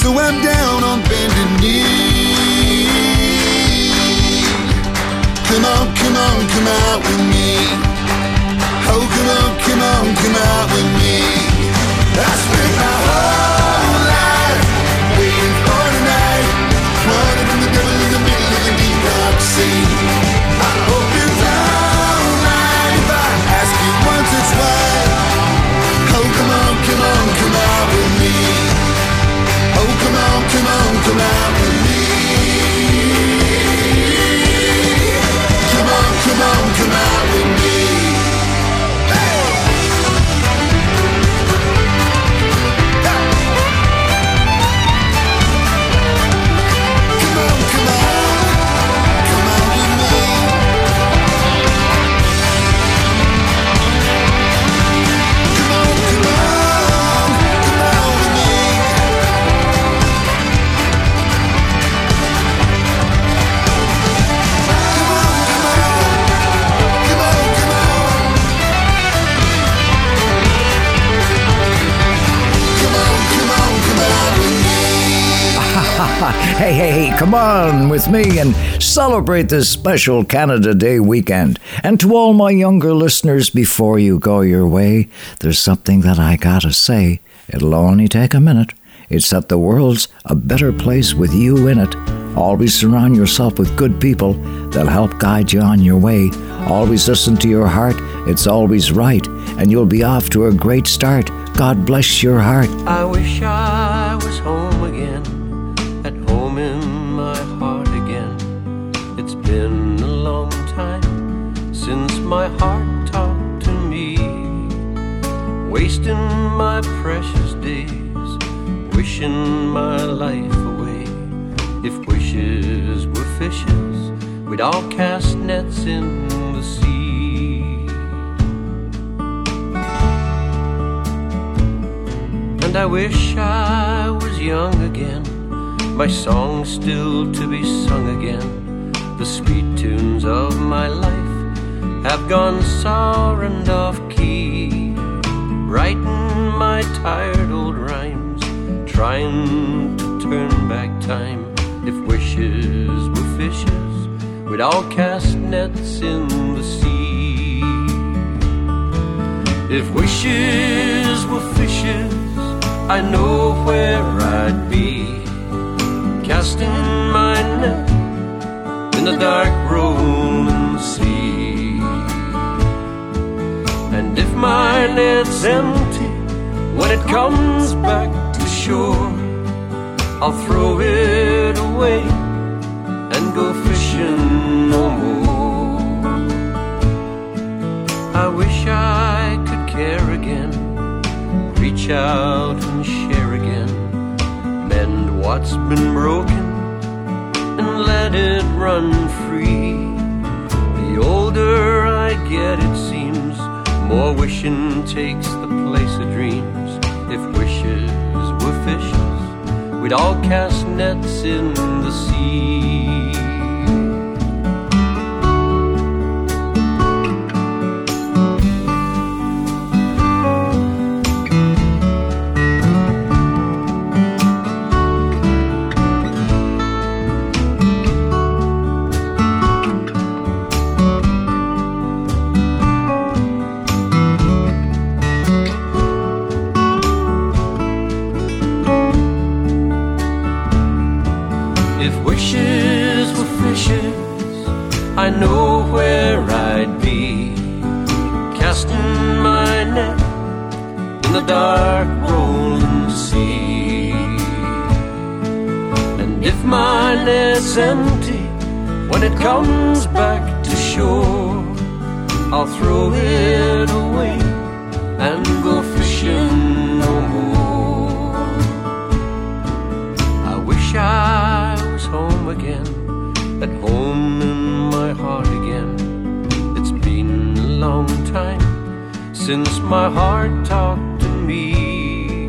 So I'm down on bended knee. Come on, come on, come out with me. Oh, come on, come on, come out with me. I spent my whole come on, come out with me. Come on with me and celebrate this special Canada Day weekend. And to all my younger listeners, before you go your way, there's something that I gotta say. It'll only take a minute. It's that the world's a better place with you in it. Always surround yourself with good people. They'll help guide you on your way. Always listen to your heart. It's always right. And you'll be off to a great start. God bless your heart. I wish I was home again, my heart talked to me, wasting my precious days, wishing my life away. If wishes were fishes, we'd all cast nets in the sea. And I wish I was young again, my song still to be sung again. The sweet tunes of my life have gone sour and off key. Writing my tired old rhymes, trying to turn back time. If wishes were fishes, we'd all cast nets in the sea. If wishes were fishes, I know where I'd be, casting my net in the dark rolling sea. If my net's empty when it comes back to shore, I'll throw it away and go fishing no more. I wish I could care again reach out and share again, mend what's been broken, and let it run free. The older I get, it seems, more wishing takes the place of dreams. If wishes were fishes, we'd all cast nets in the sea. I know where I'd be. Casting my net in the dark rolling sea. And if my net's empty when it comes back to shore, I'll throw it away and go fishing no more. I wish I was home again, at home since my heart talked to me,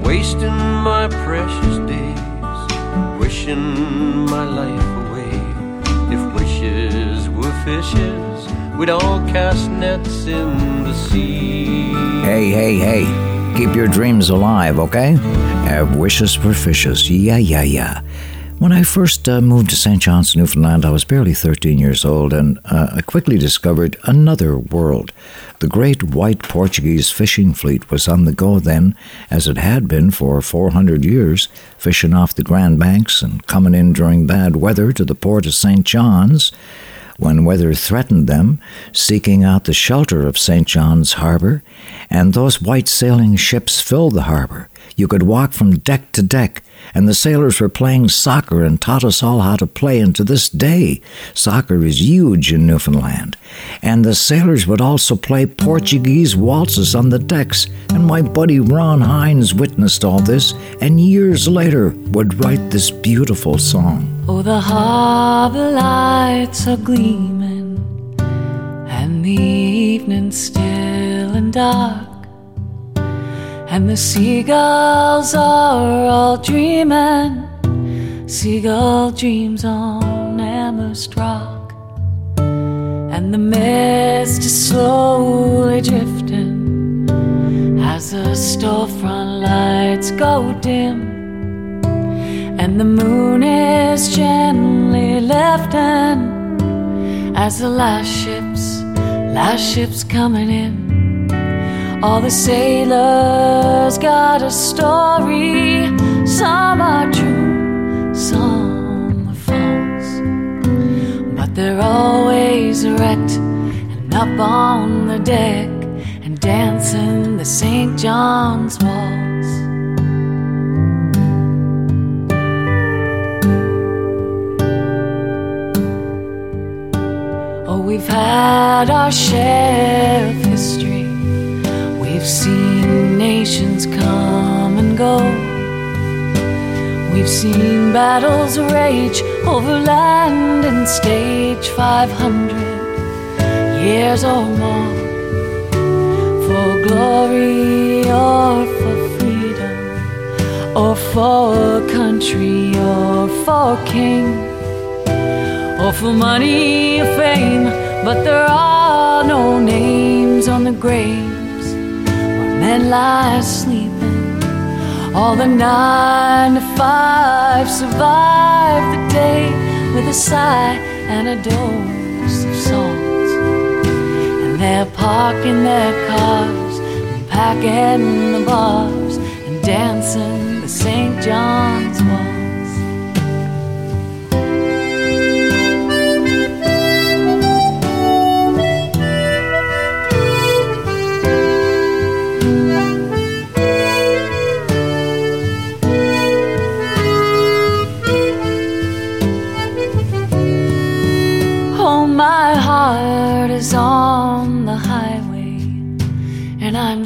wasting my precious days, wishing my life away. If wishes were fishes, we'd all cast nets in the sea. Hey, hey, hey. Keep your dreams alive, okay? Have wishes for fishes. Yeah, yeah, yeah. When I first uh, moved to St. John's, Newfoundland, I was barely 13 years old, and uh, I quickly discovered another world. The great white Portuguese fishing fleet was on the go then, as it had been for 400 years, fishing off the Grand Banks and coming in during bad weather to the port of St. John's when weather threatened them, seeking out the shelter of St. John's Harbor, and those white sailing ships filled the harbor. You could walk from deck to deck, and the sailors were playing soccer and taught us all how to play, and to this day, soccer is huge in Newfoundland. And the sailors would also play Portuguese waltzes on the decks, and my buddy Ron Hynes witnessed all this, and years later would write this beautiful song. Oh, the harbor lights are gleaming, and the evening still and dark. And the seagulls are all dreaming, seagull dreams on Amherst Rock. And the mist is slowly drifting as the storefront lights go dim. And the moon is gently lifting as the last ships, last ships coming in. All the sailors got a story. Some are true, some are false. But they're always wrecked and up on the deck and dancing the St. John's waltz. Oh, we've had our share of history. We've seen nations come and go. We've seen battles rage over land and stage 500 years or more. For glory or for freedom, or for country or for king, or for money or fame. But there are no names on the graves men lie sleeping. All the nine to five survive the day with a sigh and a dose of salt. And they're parking their cars and packing the bars and dancing the St. John's waltz.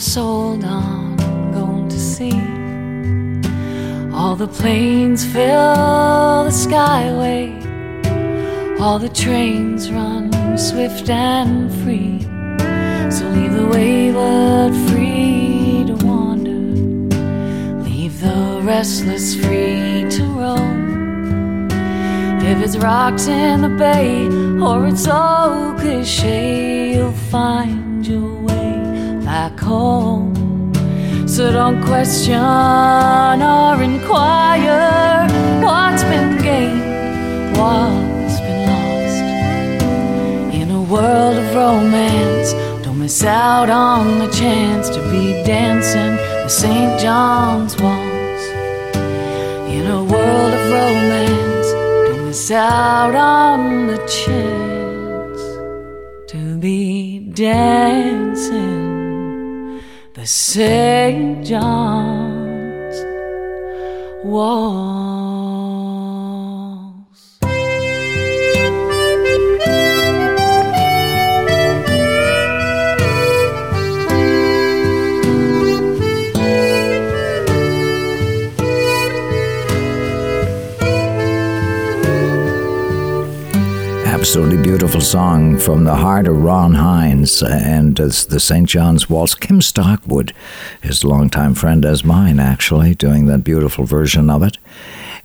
Sold on going to sea. All the planes fill the skyway, all the trains run swift and free. So leave the wayward free to wander, leave the restless free to roam. If it's rocks in the bay or it's so cliche, you'll find back home. So don't question or inquire what's been gained, what's been lost. In a world of romance, don't miss out on the chance to be dancing the St. John's waltz. In a world of romance, don't miss out on the chance to be dancing the St. John's waltz. Absolutely beautiful song from the heart of Ron Hynes and the St. John's Waltz. Kim Stockwood, his longtime friend as mine, actually, doing that beautiful version of it.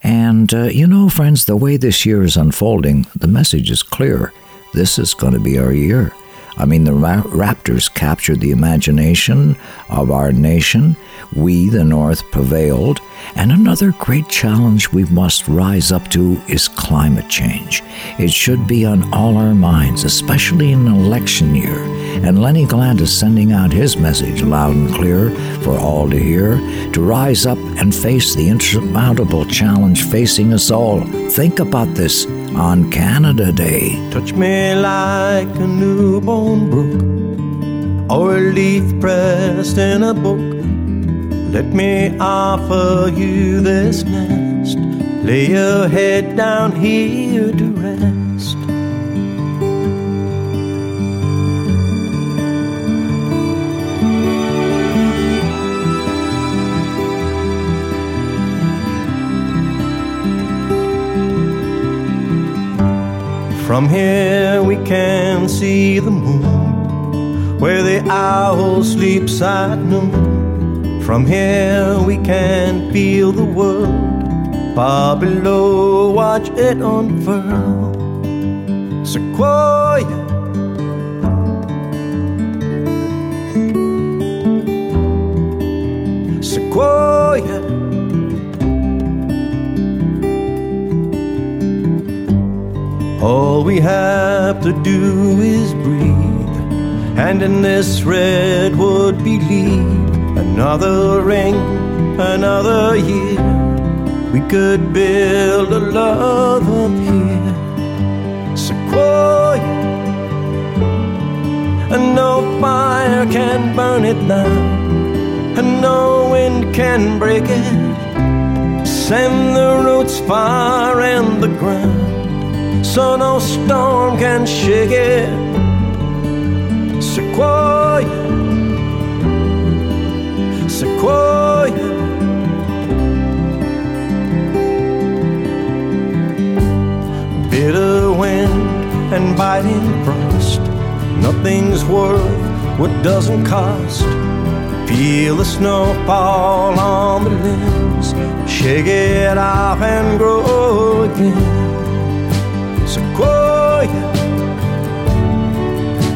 And uh, you know, friends, the way this year is unfolding, the message is clear. This is going to be our year. I mean, the ra- Raptors captured the imagination of our nation. We, the North, prevailed. And another great challenge we must rise up to is climate change. It should be on all our minds, especially in an election year. And Lenny Gallant is sending out his message loud and clear for all to hear to rise up and face the insurmountable challenge facing us all. Think about this on Canada Day. Touch me like a newborn brook or a leaf pressed in a book. Let me offer you this nest. Lay your head down here to rest. From here we can see the moon, where the owl sleeps at noon. From here we can feel the world, far below watch it unfurl. Sequoia. Sequoia. All we have to do is breathe, and in this redwood believe another ring, another year. We could build a love up here, Sequoia, and no fire can burn it down, and no wind can break it. Send the roots far in the ground so no storm can shake it. Sequoia, Sequoia. Bitter wind and biting frost, nothing's worth what doesn't cost. Feel the snow fall on the limbs, shake it off and grow again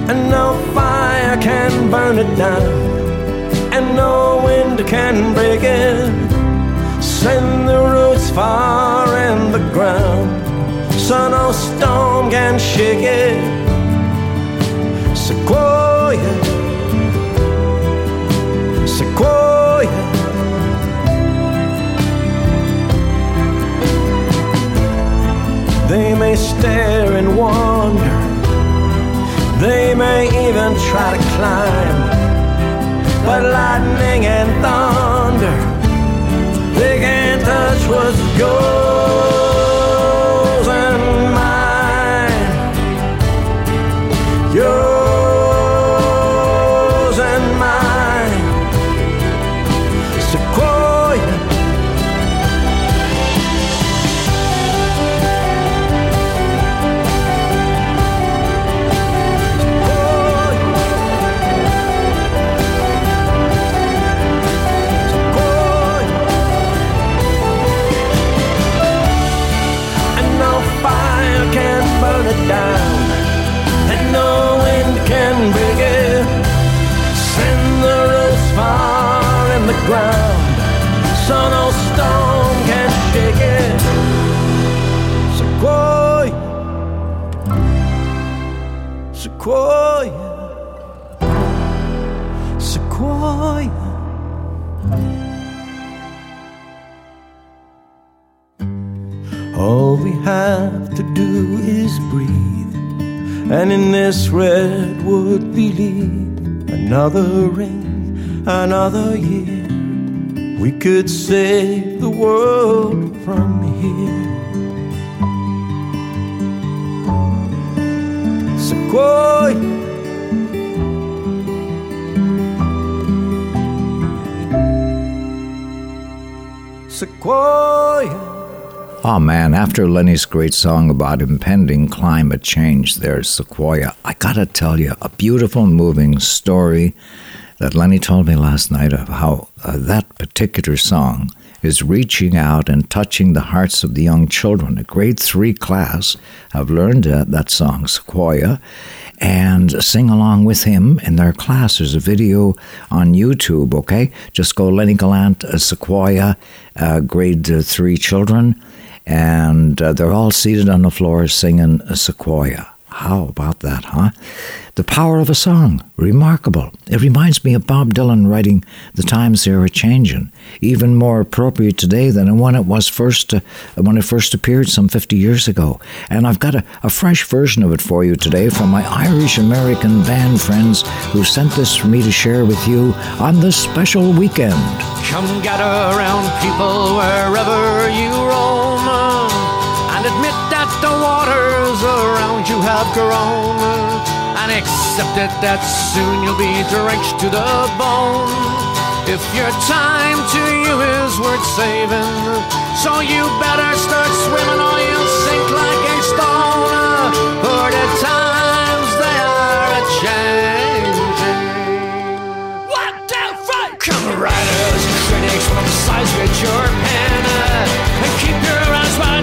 and no fire can burn it down, and no wind can break it. Send the roots far in the ground, so no storm can shake it. Sequoia, sequoia. They may stare may even try to climb. But lightning and thunder, they can't touch what's yours and in this redwood believe another ring, another year. We could save the world from here. Sequoia. Sequoia. Oh man, after Lenny's great song about impending climate change, there's Sequoia. I gotta tell you, a beautiful, moving story that Lenny told me last night of how uh, that particular song is reaching out and touching the hearts of the young children. A grade three class have learned uh, that song, Sequoia, and sing along with him in their class. There's a video on YouTube, okay? Just go Lenny Gallant, uh, Sequoia, uh, grade uh, three children, and uh, they're all seated on the floor singing Sequoia. How about that, huh? The power of a song, remarkable. It reminds me of Bob Dylan writing "The times they are changing," even more appropriate today than when it was first uh, when it first appeared some 50 years ago. And I've got a, a fresh version of it for you today from my Irish American band friends who sent this for me to share with you on this special weekend. Come gather around, people, wherever you roam, you have grown and accept it that soon you'll be drenched to the bone. If your time to you is worth saving, so you better start swimming or you'll sink like a stone. For the times they are a changing. One, two, three. Come writers and critics from sides with your pen, and keep your eyes wide.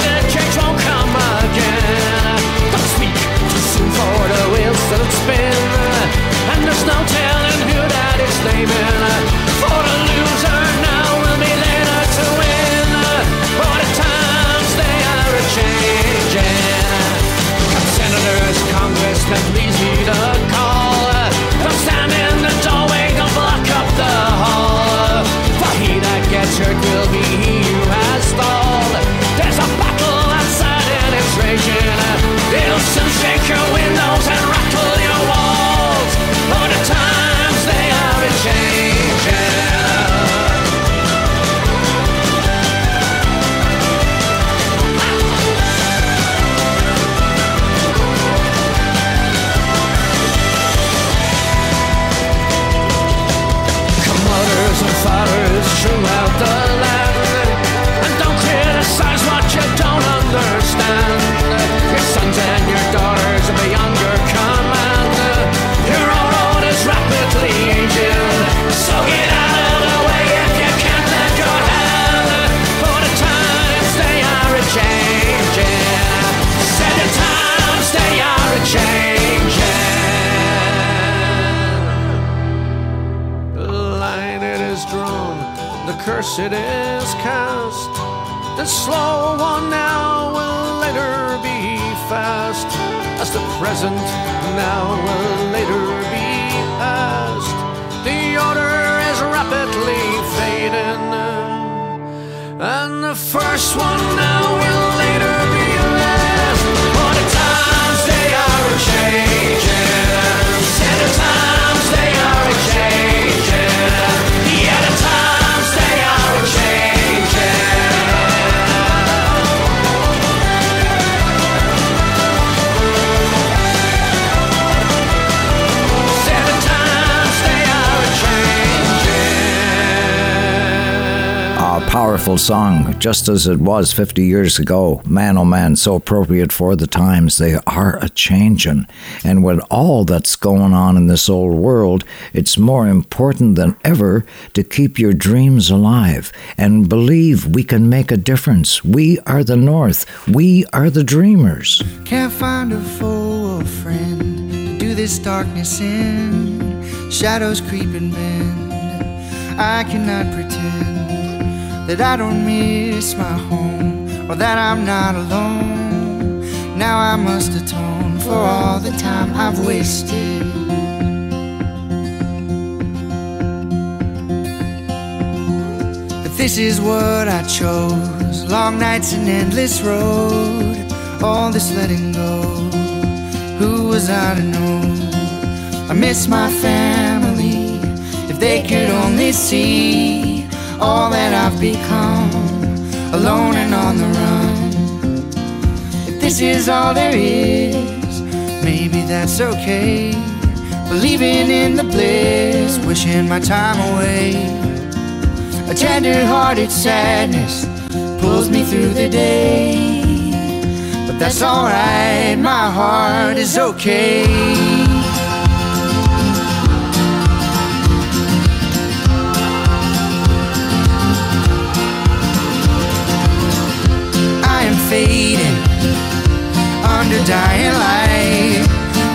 For the wheels to spin, and there's no telling who that is naming. For the loser now will be later to win. For the times they are a changing. Come senators, congressmen, please heed a song, just as it was 50 years ago. Man, oh man, so appropriate for the times. They are a changing. And with all that's going on in this old world, it's more important than ever to keep your dreams alive and believe we can make a difference. We are the North. We are the dreamers. Can't find a foe or friend to do this darkness in. Shadows creep and bend. I cannot pretend that I don't miss my home or that I'm not alone. Now I must atone for all the time I've wasted. But this is what I chose long nights and endless road, all this letting go. Who was I to know? I miss my family. If they could only see all that I've become, alone and on the run. If this is all there is, maybe that's okay. Believing in the bliss, wishing my time away. A tender hearted sadness pulls me through the day. But that's alright, my heart is okay. Fading under dying light,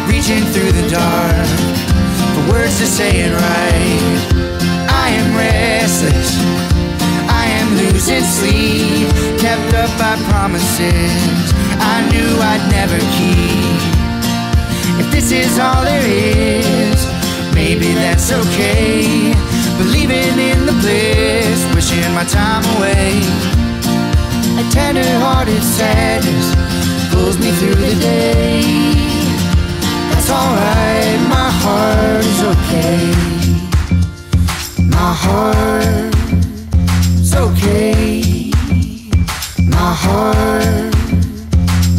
reaching through the dark for words to say it right. I am restless. I am losing sleep. Kept up by promises I knew I'd never keep. If this is all there is, maybe that's okay. Believing in the bliss, wishing my time away. A tender hearted sadness pulls me through the day. That's alright, my heart is okay. My heart is okay. My heart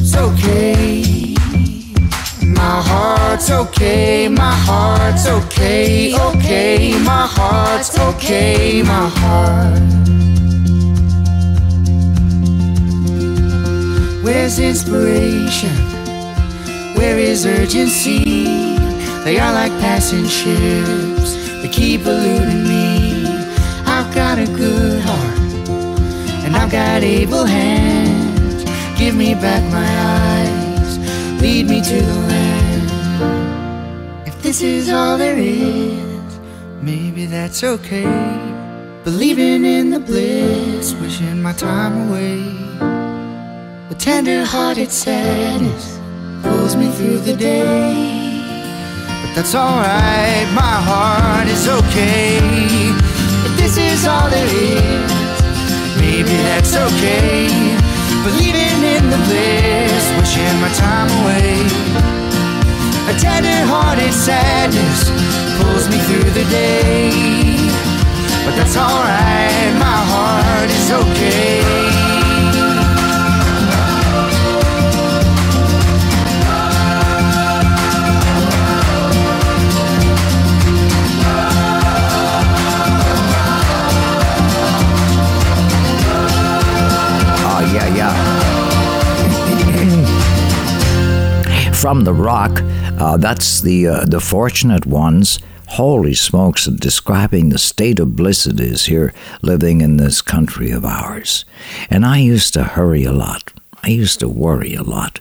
is okay. My heart's okay. My heart's okay. Okay. My heart's okay. My heart. Where's inspiration? Where is urgency? They are like passing ships. They keep eluding me. I've got a good heart. And I've got able hands. Give me back my eyes. Lead me to the land. If this is all there is, maybe that's okay. Believing in the bliss, wishing my time away. The tender hearted sadness pulls me through the day. But that's alright, my heart is okay. If this is all there is, maybe that's okay. Believing in the bliss, wishing my time away. A tender hearted sadness pulls me through the day. But that's alright, my heart is okay. Yeah, yeah. *clears throat* From the rock, uh, that's the uh, the fortunate ones. Holy smokes, describing the state of bliss it is here living in this country of ours. And I used to hurry a lot. I used to worry a lot.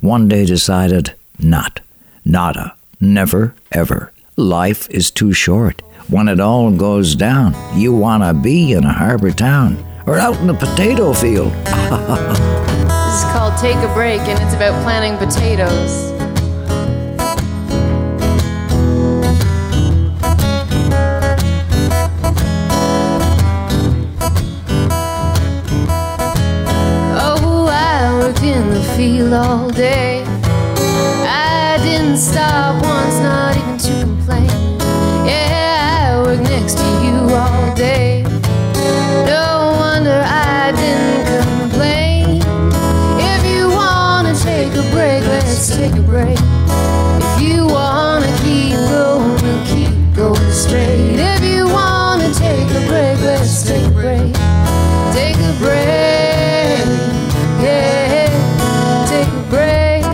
One day decided, not, nada, never, ever. Life is too short. When it all goes down, you want to be in a harbor town or out in the potato field. *laughs* This is called Take a Break, and it's about planting potatoes. Oh, I worked in the field all day. I didn't stop once, not even take a break. If you wanna keep going, we'll keep going straight. If you wanna take a break, let's take a break. Take a break. Yeah, take a break.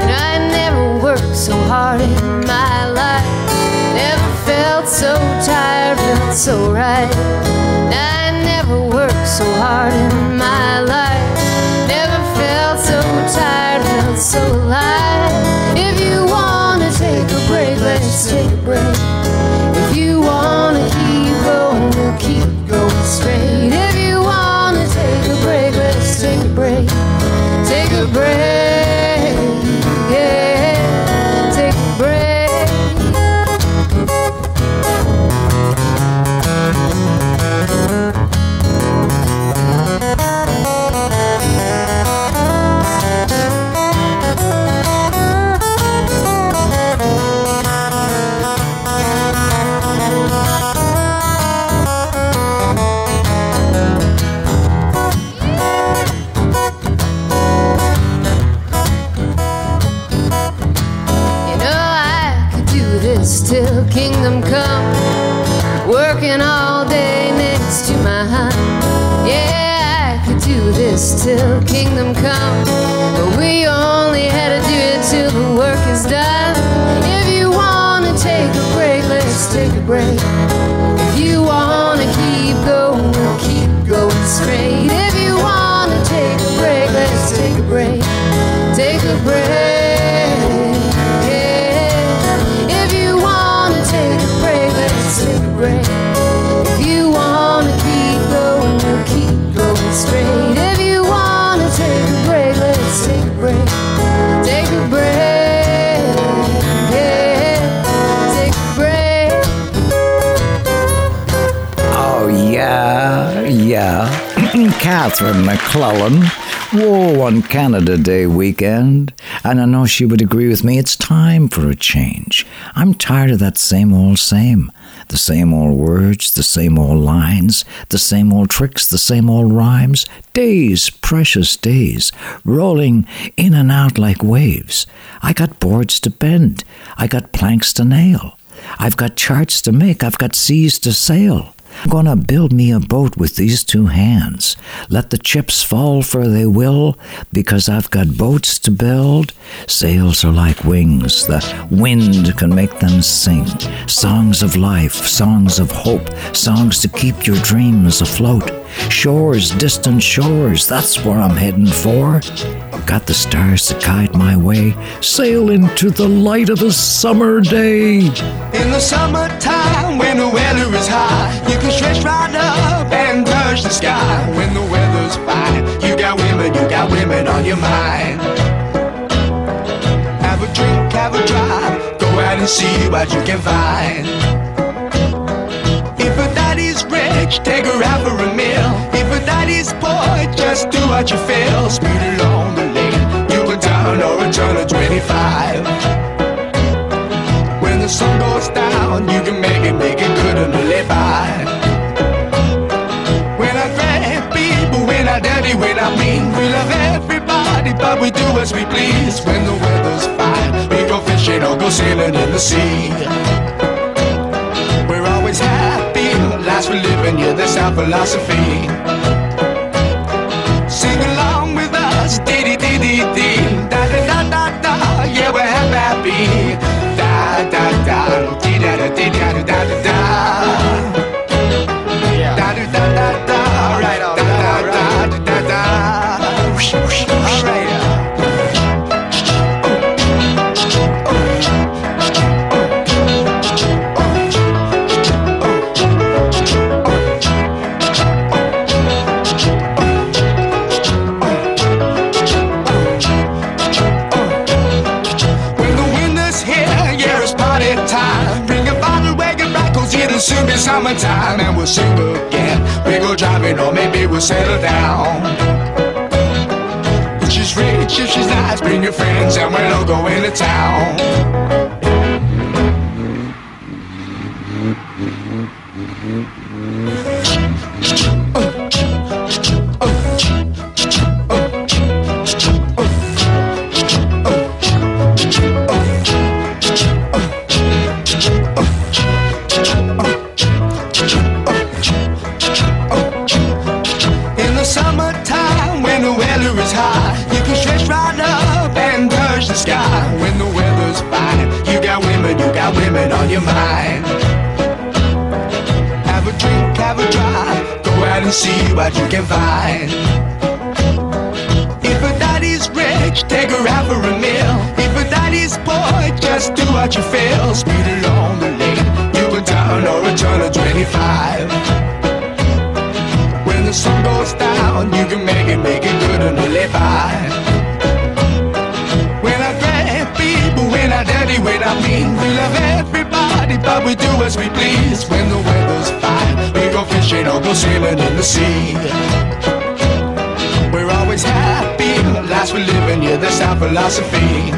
And I never worked so hard in my life. Never felt so tired, felt so right. Worked Catherine MacLellan. Whoa, on Canada Day weekend. And I know she would agree with me. It's time for a change. I'm tired of that same old same. The same old words, the same old lines, the same old tricks, the same old rhymes. Days, precious days, rolling in and out like waves. I got boards to bend. I got planks to nail. I've got charts to make. I've got seas to sail. I'm going to build me a boat with these two hands. Let the chips fall for they will, because I've got boats to build. Sails are like wings, the wind can make them sing. Songs of life, songs of hope, songs to keep your dreams afloat. Shores, distant shores, that's where I'm heading for. Got the stars to guide my way. Sail into the light of a summer day. In the summertime, when the weather is high, you can stretch right up and touch the sky. When the weather's fine, you got women, you got women on your mind. Have a drink, have a drive, go out and see what you can find. Take her out for a meal. If a daddy's poor, just do what you feel. Speed along the lane, you go down or a turn of 25. When the sun goes down, you can make it, make it good and live by. When I grab people, when I dirty, when I mean, we love everybody, but we do as we please. When the weather's fine, we go fishing or go sailing in the sea. Lives we live in, yeah, that's our philosophy. Sing along with us, dee dee dee dee dee, da da da da da, yeah, we're happy. Da da da, dee da da dee da be summertime. And we'll sing again. We go driving, or maybe we'll settle down. She's rich, if she's nice, bring your friends, and we'll all go into town. See what you can find. If a daddy's rich, take her out for a meal. If a daddy's poor, just do what you feel. Speed along the lane, you go down or a turn of 25. When the sun goes down, you can make it, make it good and live by. When I grab people, when I dirty, when I mean, we love everybody, but we do as we please. When the weather's fine, we go fishing or go swimming in the sea. We're always happy, lives we live in, yeah, that's our philosophy.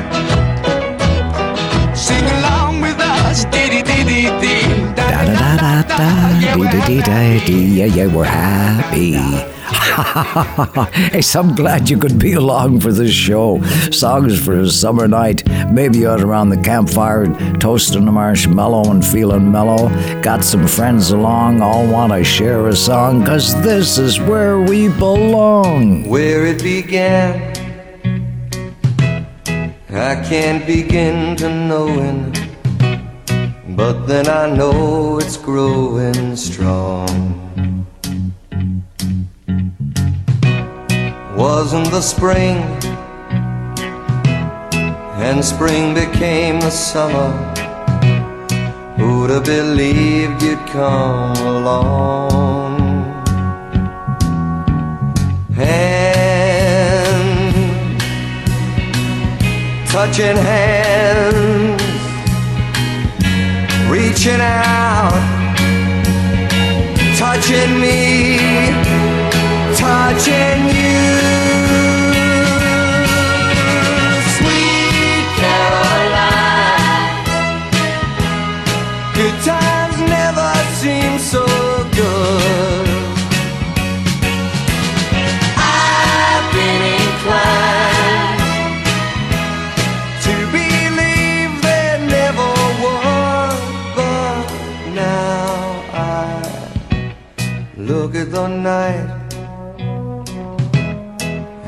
Sing along with us, dee dee dee dee dee. Da da da da da, dee dee dee dee, yeah, yeah, we're happy. *laughs* hey, so I'm glad you could be along for this show. Songs for a summer night. Maybe out around the campfire, toasting a marshmallow and feeling mellow. Got some friends along, all want to share a song, cause this is where we belong. Where it began, I can't begin to knowing, but then I know it's growing strong. Wasn't the spring, and spring became the summer. Who'd have believed you'd come along? Hand, touching hands, reaching out, touching me watching you. Good times never seem so good. I've been inclined to believe there never but now I look at the night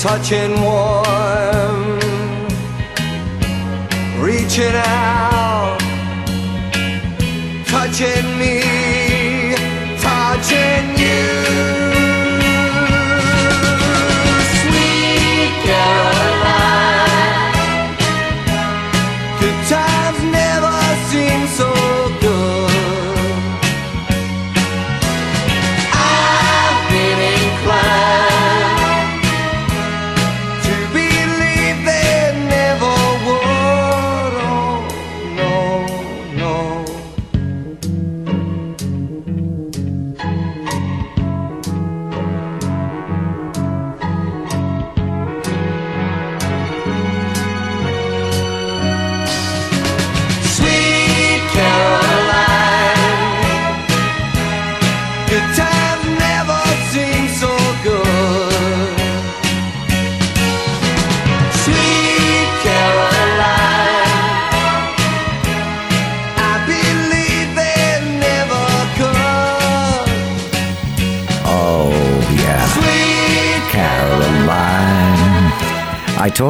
touching warm, reaching out, touching me, touching you. Sweet Caroline,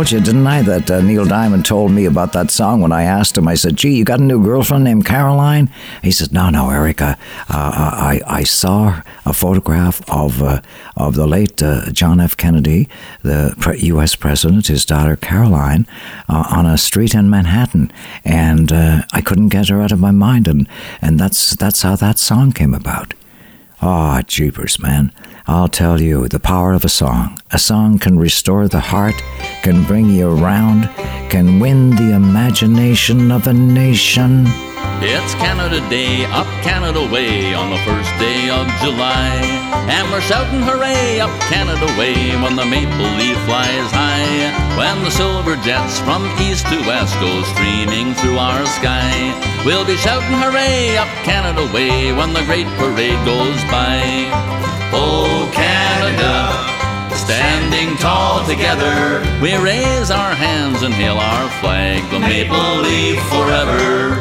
told you, didn't I, that uh, Neil Diamond told me about that song when I asked him. I said, "Gee, you got a new girlfriend named Caroline?" He said, "No, no, Erica. Uh, I I saw a photograph of uh, of the late uh, John F. Kennedy, the pre- U.S. president, his daughter Caroline, uh, on a street in Manhattan, and uh, I couldn't get her out of my mind, and and that's that's how that song came about." Ah, jeepers, man. I'll tell you, the power of a song. A song can restore the heart, can bring you around, can win the imagination of a nation. It's Canada Day, up Canada Way on the first day of July. And we're shouting hooray, up Canada Way when the maple leaf flies high. When the silver jets from east to west go streaming through our sky. We'll be shouting hooray, up Canada Way when the great parade goes by. Oh, Canada. Standing tall together, we raise our hands and hail our flag, the maple leaf forever.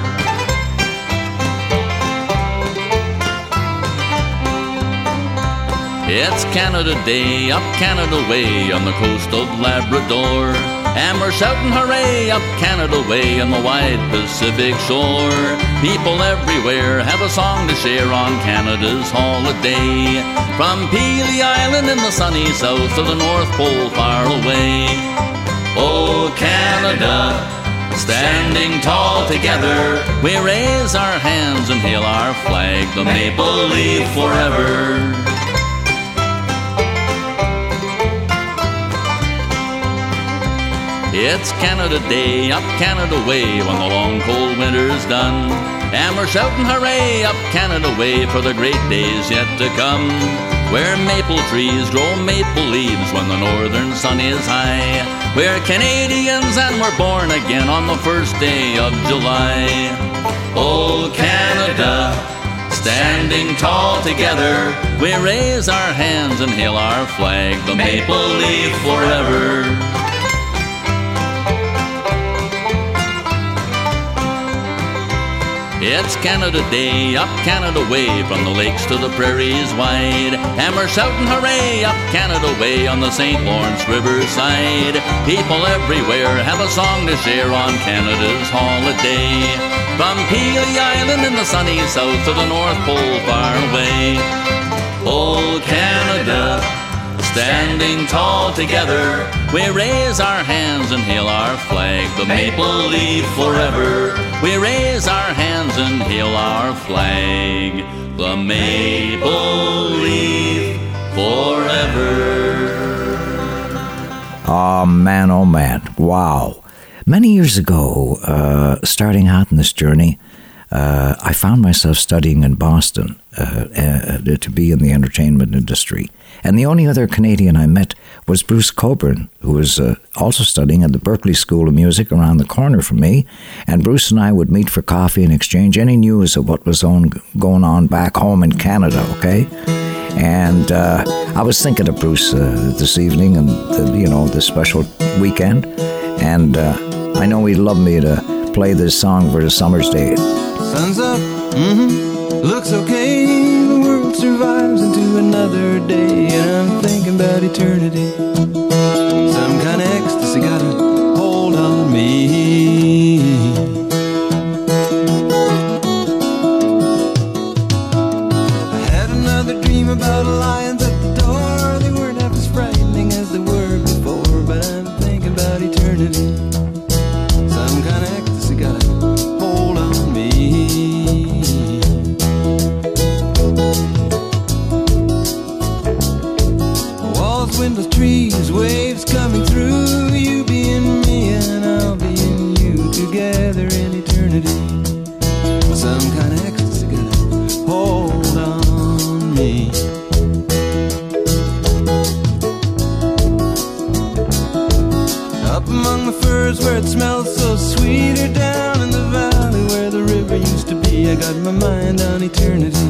It's Canada Day, up Canada Way on the coast of Labrador. And we're shouting hooray, up Canada Way on the wide Pacific shore. People everywhere have a song to share on Canada's holiday. From Pelee Island in the sunny south to the North Pole far away. Oh, Canada, standing tall together, we raise our hands and hail our flag, the maple leaf forever. It's Canada Day, up Canada Way, when the long cold winter's done. And we're shouting hooray, up Canada Way, for the great days yet to come. Where maple trees grow maple leaves when the northern sun is high. We're Canadians and we're born again on the first day of July. Oh, Canada, standing tall together, we raise our hands and hail our flag, the maple leaf forever. It's Canada Day, up Canada Way, from the lakes to the prairies wide. We're shouting hooray, up Canada Way on the St. Lawrence River side. People everywhere have a song to share on Canada's holiday. From Pelee Island in the sunny south to the North Pole far away. Oh, Canada, standing tall together, we raise our hands and hail our flag, the maple leaf forever. We raise our hands and hail our flag, the maple leaf forever. Oh, man, oh, man. Wow. Many years ago, uh, starting out in this journey, uh, I found myself studying in Boston uh, uh, to be in the entertainment industry. And the only other Canadian I met was Bruce Cockburn, who was uh, also studying at the Berklee School of Music around the corner from me. And Bruce and I would meet for coffee and exchange any news of what was on, going on back home in Canada, okay? And uh, I was thinking of Bruce uh, this evening and, the, you know, this special weekend. And uh, I know he'd love me to play this song for the summer's day. Sun's up, mm-hmm, looks okay. Survives into another day, and I'm thinking about eternity. Some kind of ecstasy got a hold on me. Mind on eternity.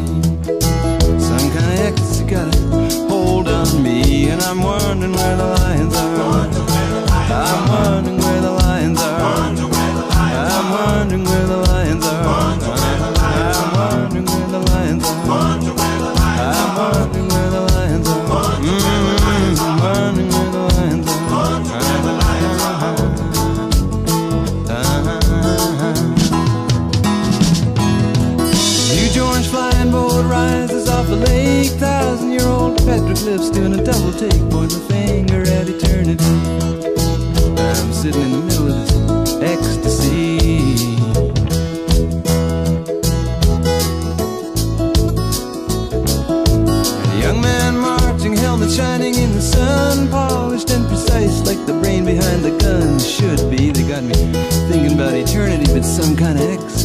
Some kind of ecstasy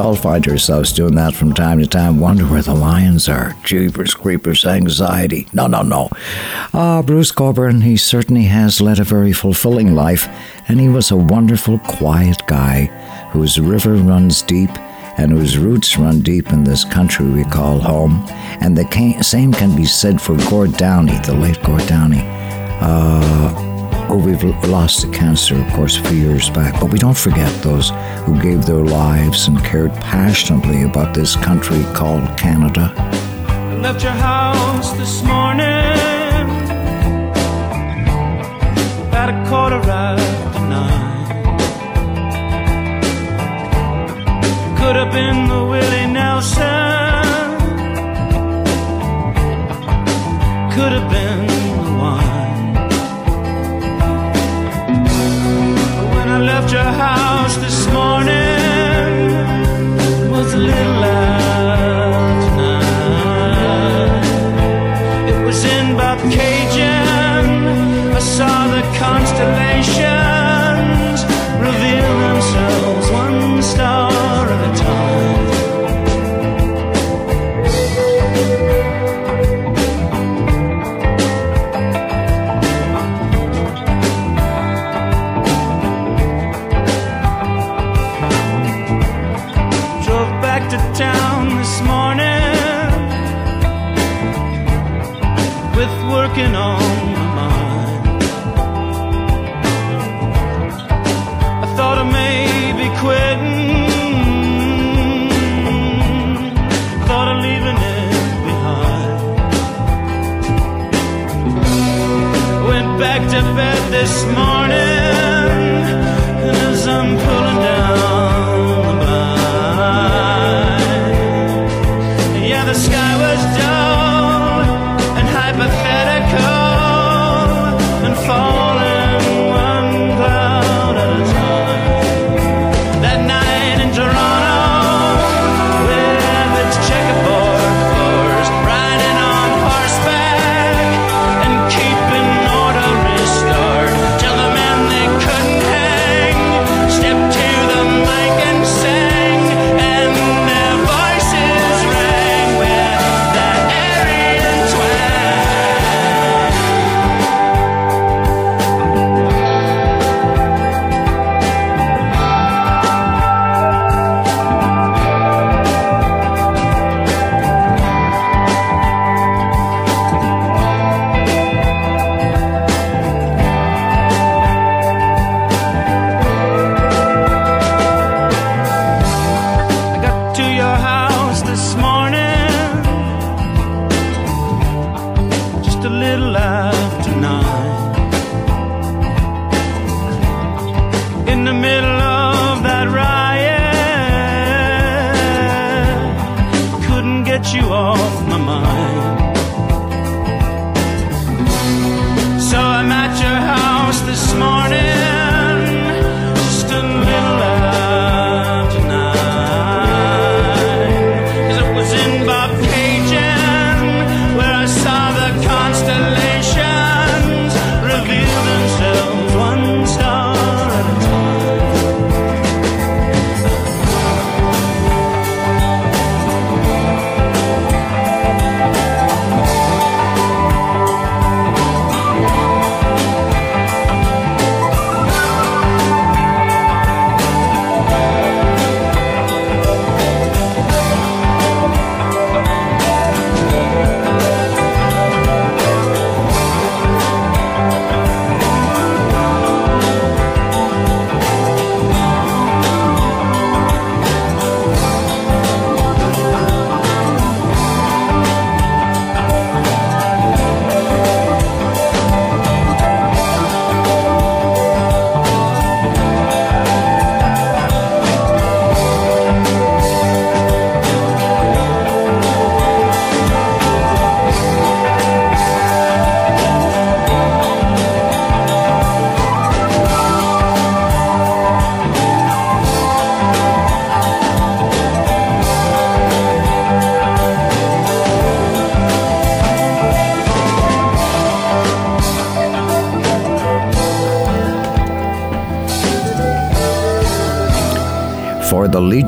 all find ourselves doing that from time to time? Wonder where the lions are. Jeepers, creepers, anxiety. No, no, no. Ah, Bruce Cockburn, he certainly has led a very fulfilling life, and he was a wonderful, quiet guy whose river runs deep and whose roots run deep in this country we call home. And the same can be said for Gord Downie, the late Gord Downie. Uh, Oh, we've lost to cancer, of course, a few years back, but we don't forget those who gave their lives and cared passionately about this country called Canada. I left your house this morning at a quarter after nine. Could have been the Willie Nelson. Could have been left your house this morning,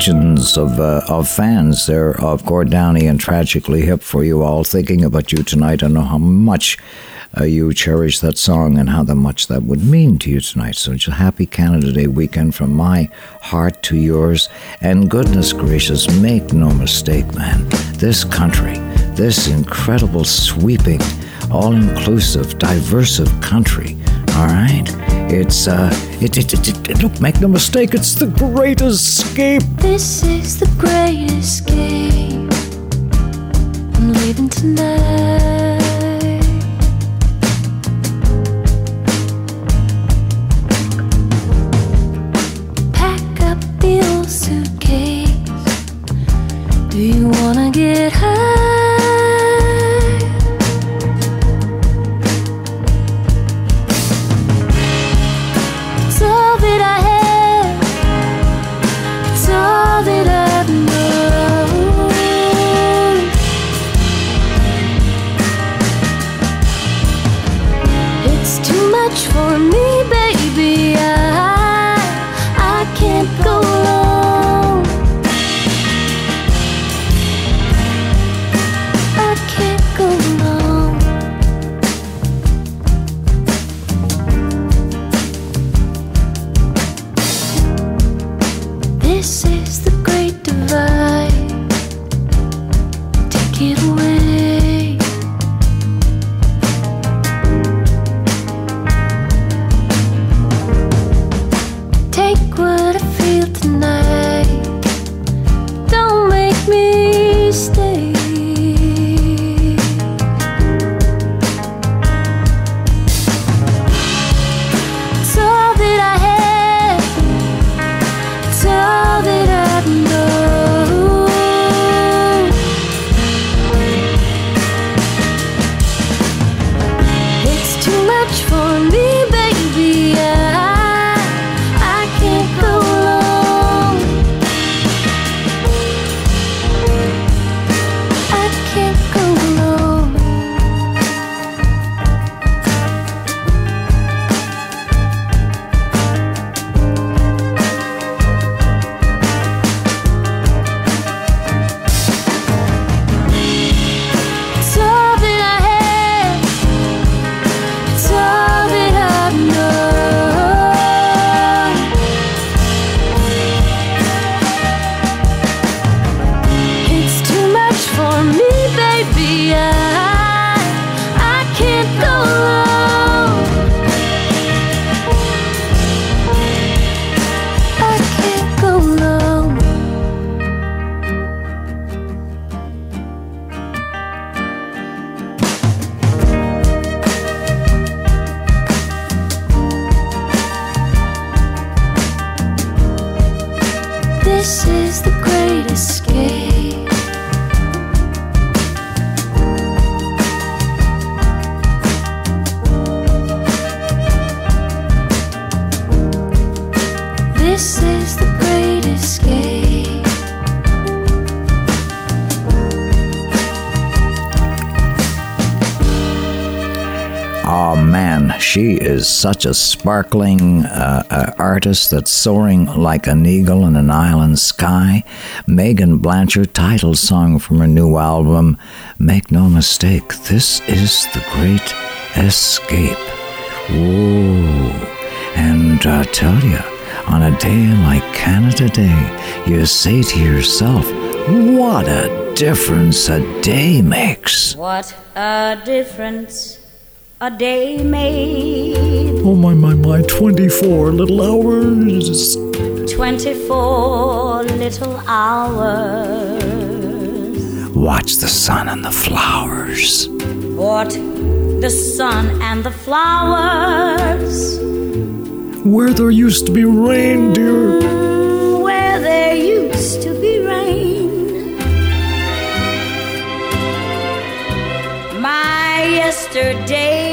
legions of uh, of fans there of Gord Downie and Tragically Hip for you all. Thinking about you tonight. I know how much uh, you cherish that song and how much that would mean to you tonight. So, a happy Canada Day weekend from my heart to yours. And goodness gracious, make no mistake, man, this country, this incredible, sweeping, all inclusive, diversive country, all right? It's, uh, it, it, it, it, look, make no mistake, it's the great escape. This is the great escape. I'm leaving tonight. Is such a sparkling uh, uh, artist that's soaring like an eagle in an island sky. Meaghan Blanchard, title song from her new album. Make no mistake, this is the great escape. Ooh. And I tell you, on a day like Canada Day, you say to yourself, what a difference a day makes. What a difference a day made. Oh my, my, my, 24 little hours. 24 little hours. Watch the sun and the flowers. What the sun and the flowers. Where there used to be rain, dear. Where there used to be rain. My yesterday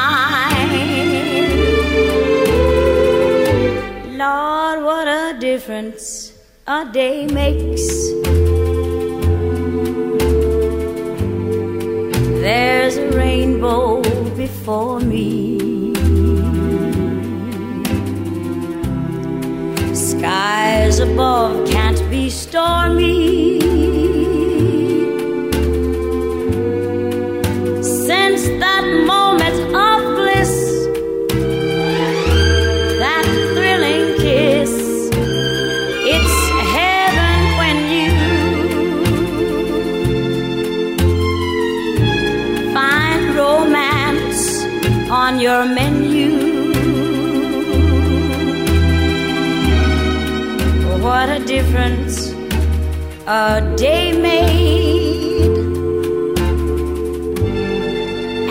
difference a day makes. There's a rainbow before me. Skies above can't be stormy. Your menu. What a difference a day made,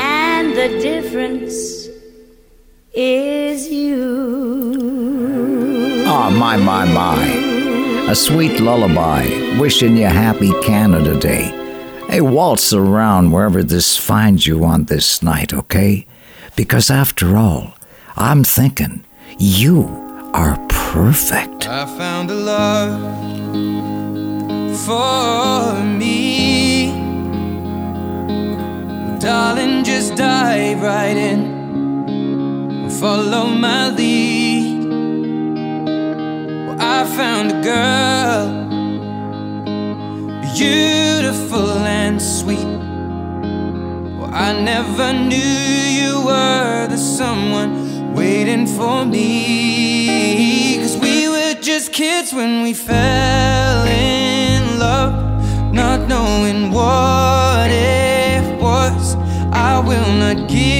and the difference is you. Oh, my, my, my. A sweet lullaby wishing you happy Canada Day. Hey, waltz around wherever this finds you on this night, okay? Because after all, I'm thinking you are perfect. I found a love for me. Darling, just dive right in. Follow my lead. Well, I found a girl, beautiful and sweet. I never knew you were the someone waiting for me. Cause we were just kids when we fell in love, not knowing what it was. I will not give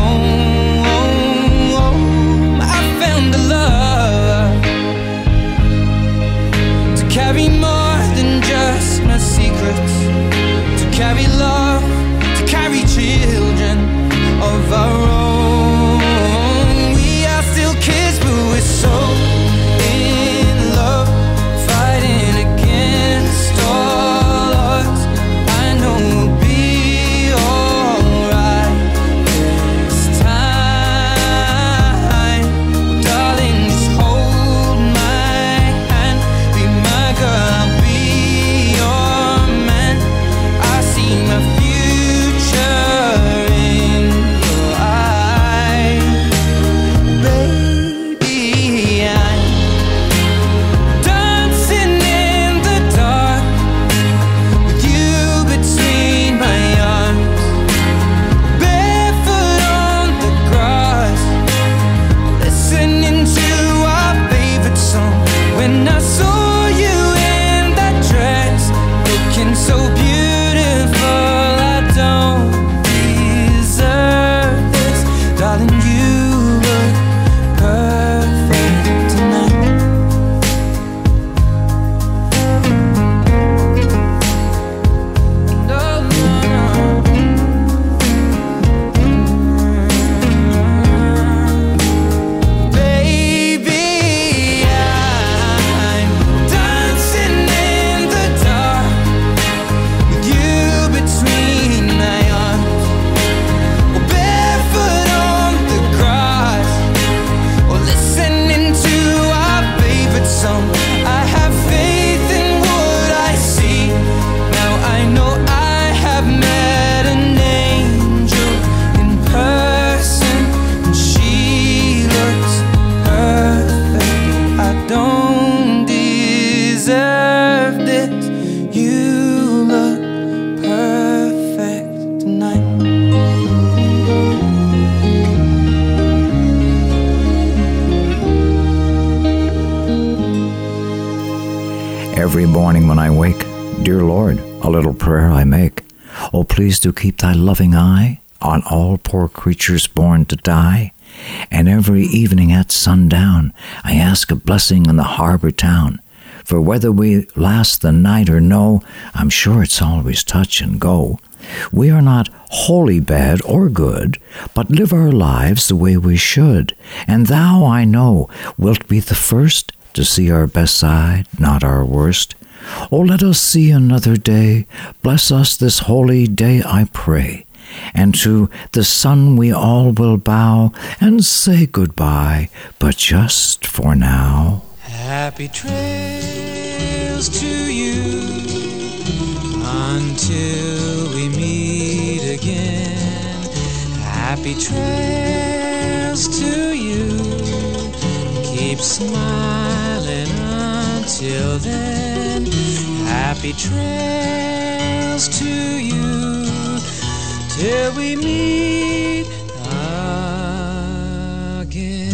Carry love, please do keep thy loving eye on all poor creatures born to die. And every evening at sundown, I ask a blessing on the harbor town. For whether we last the night or no, I'm sure it's always touch and go. We are not wholly bad or good, but live our lives the way we should. And thou, I know, wilt be the first to see our best side, not our worst. Oh, let us see another day. Bless us this holy day, I pray. And to the sun we all will bow and say goodbye, but just for now. Happy trails to you until we meet again. Happy trails to you. Keep smiling until then. Happy trails to you till we meet again.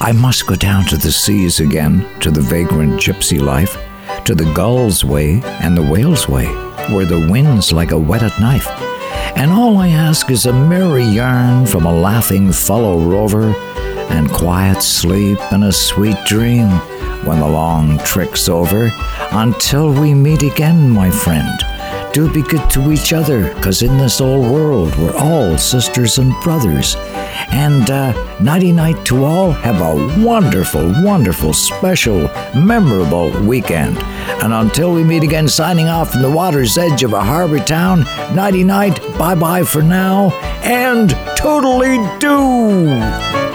I must go down to the seas again, to the vagrant gypsy life, to the gull's way and the whale's way, where the wind's like a whetted knife. And all I ask is a merry yarn from a laughing fellow rover, and quiet sleep and a sweet dream when the long trick's over. Until we meet again, my friend, do be good to each other, 'cause in this old world we're all sisters and brothers. And uh, nighty night to all. Have a wonderful, wonderful, special, memorable weekend. And until we meet again, signing off from the water's edge of a harbor town, nighty night, bye bye for now, and totally do.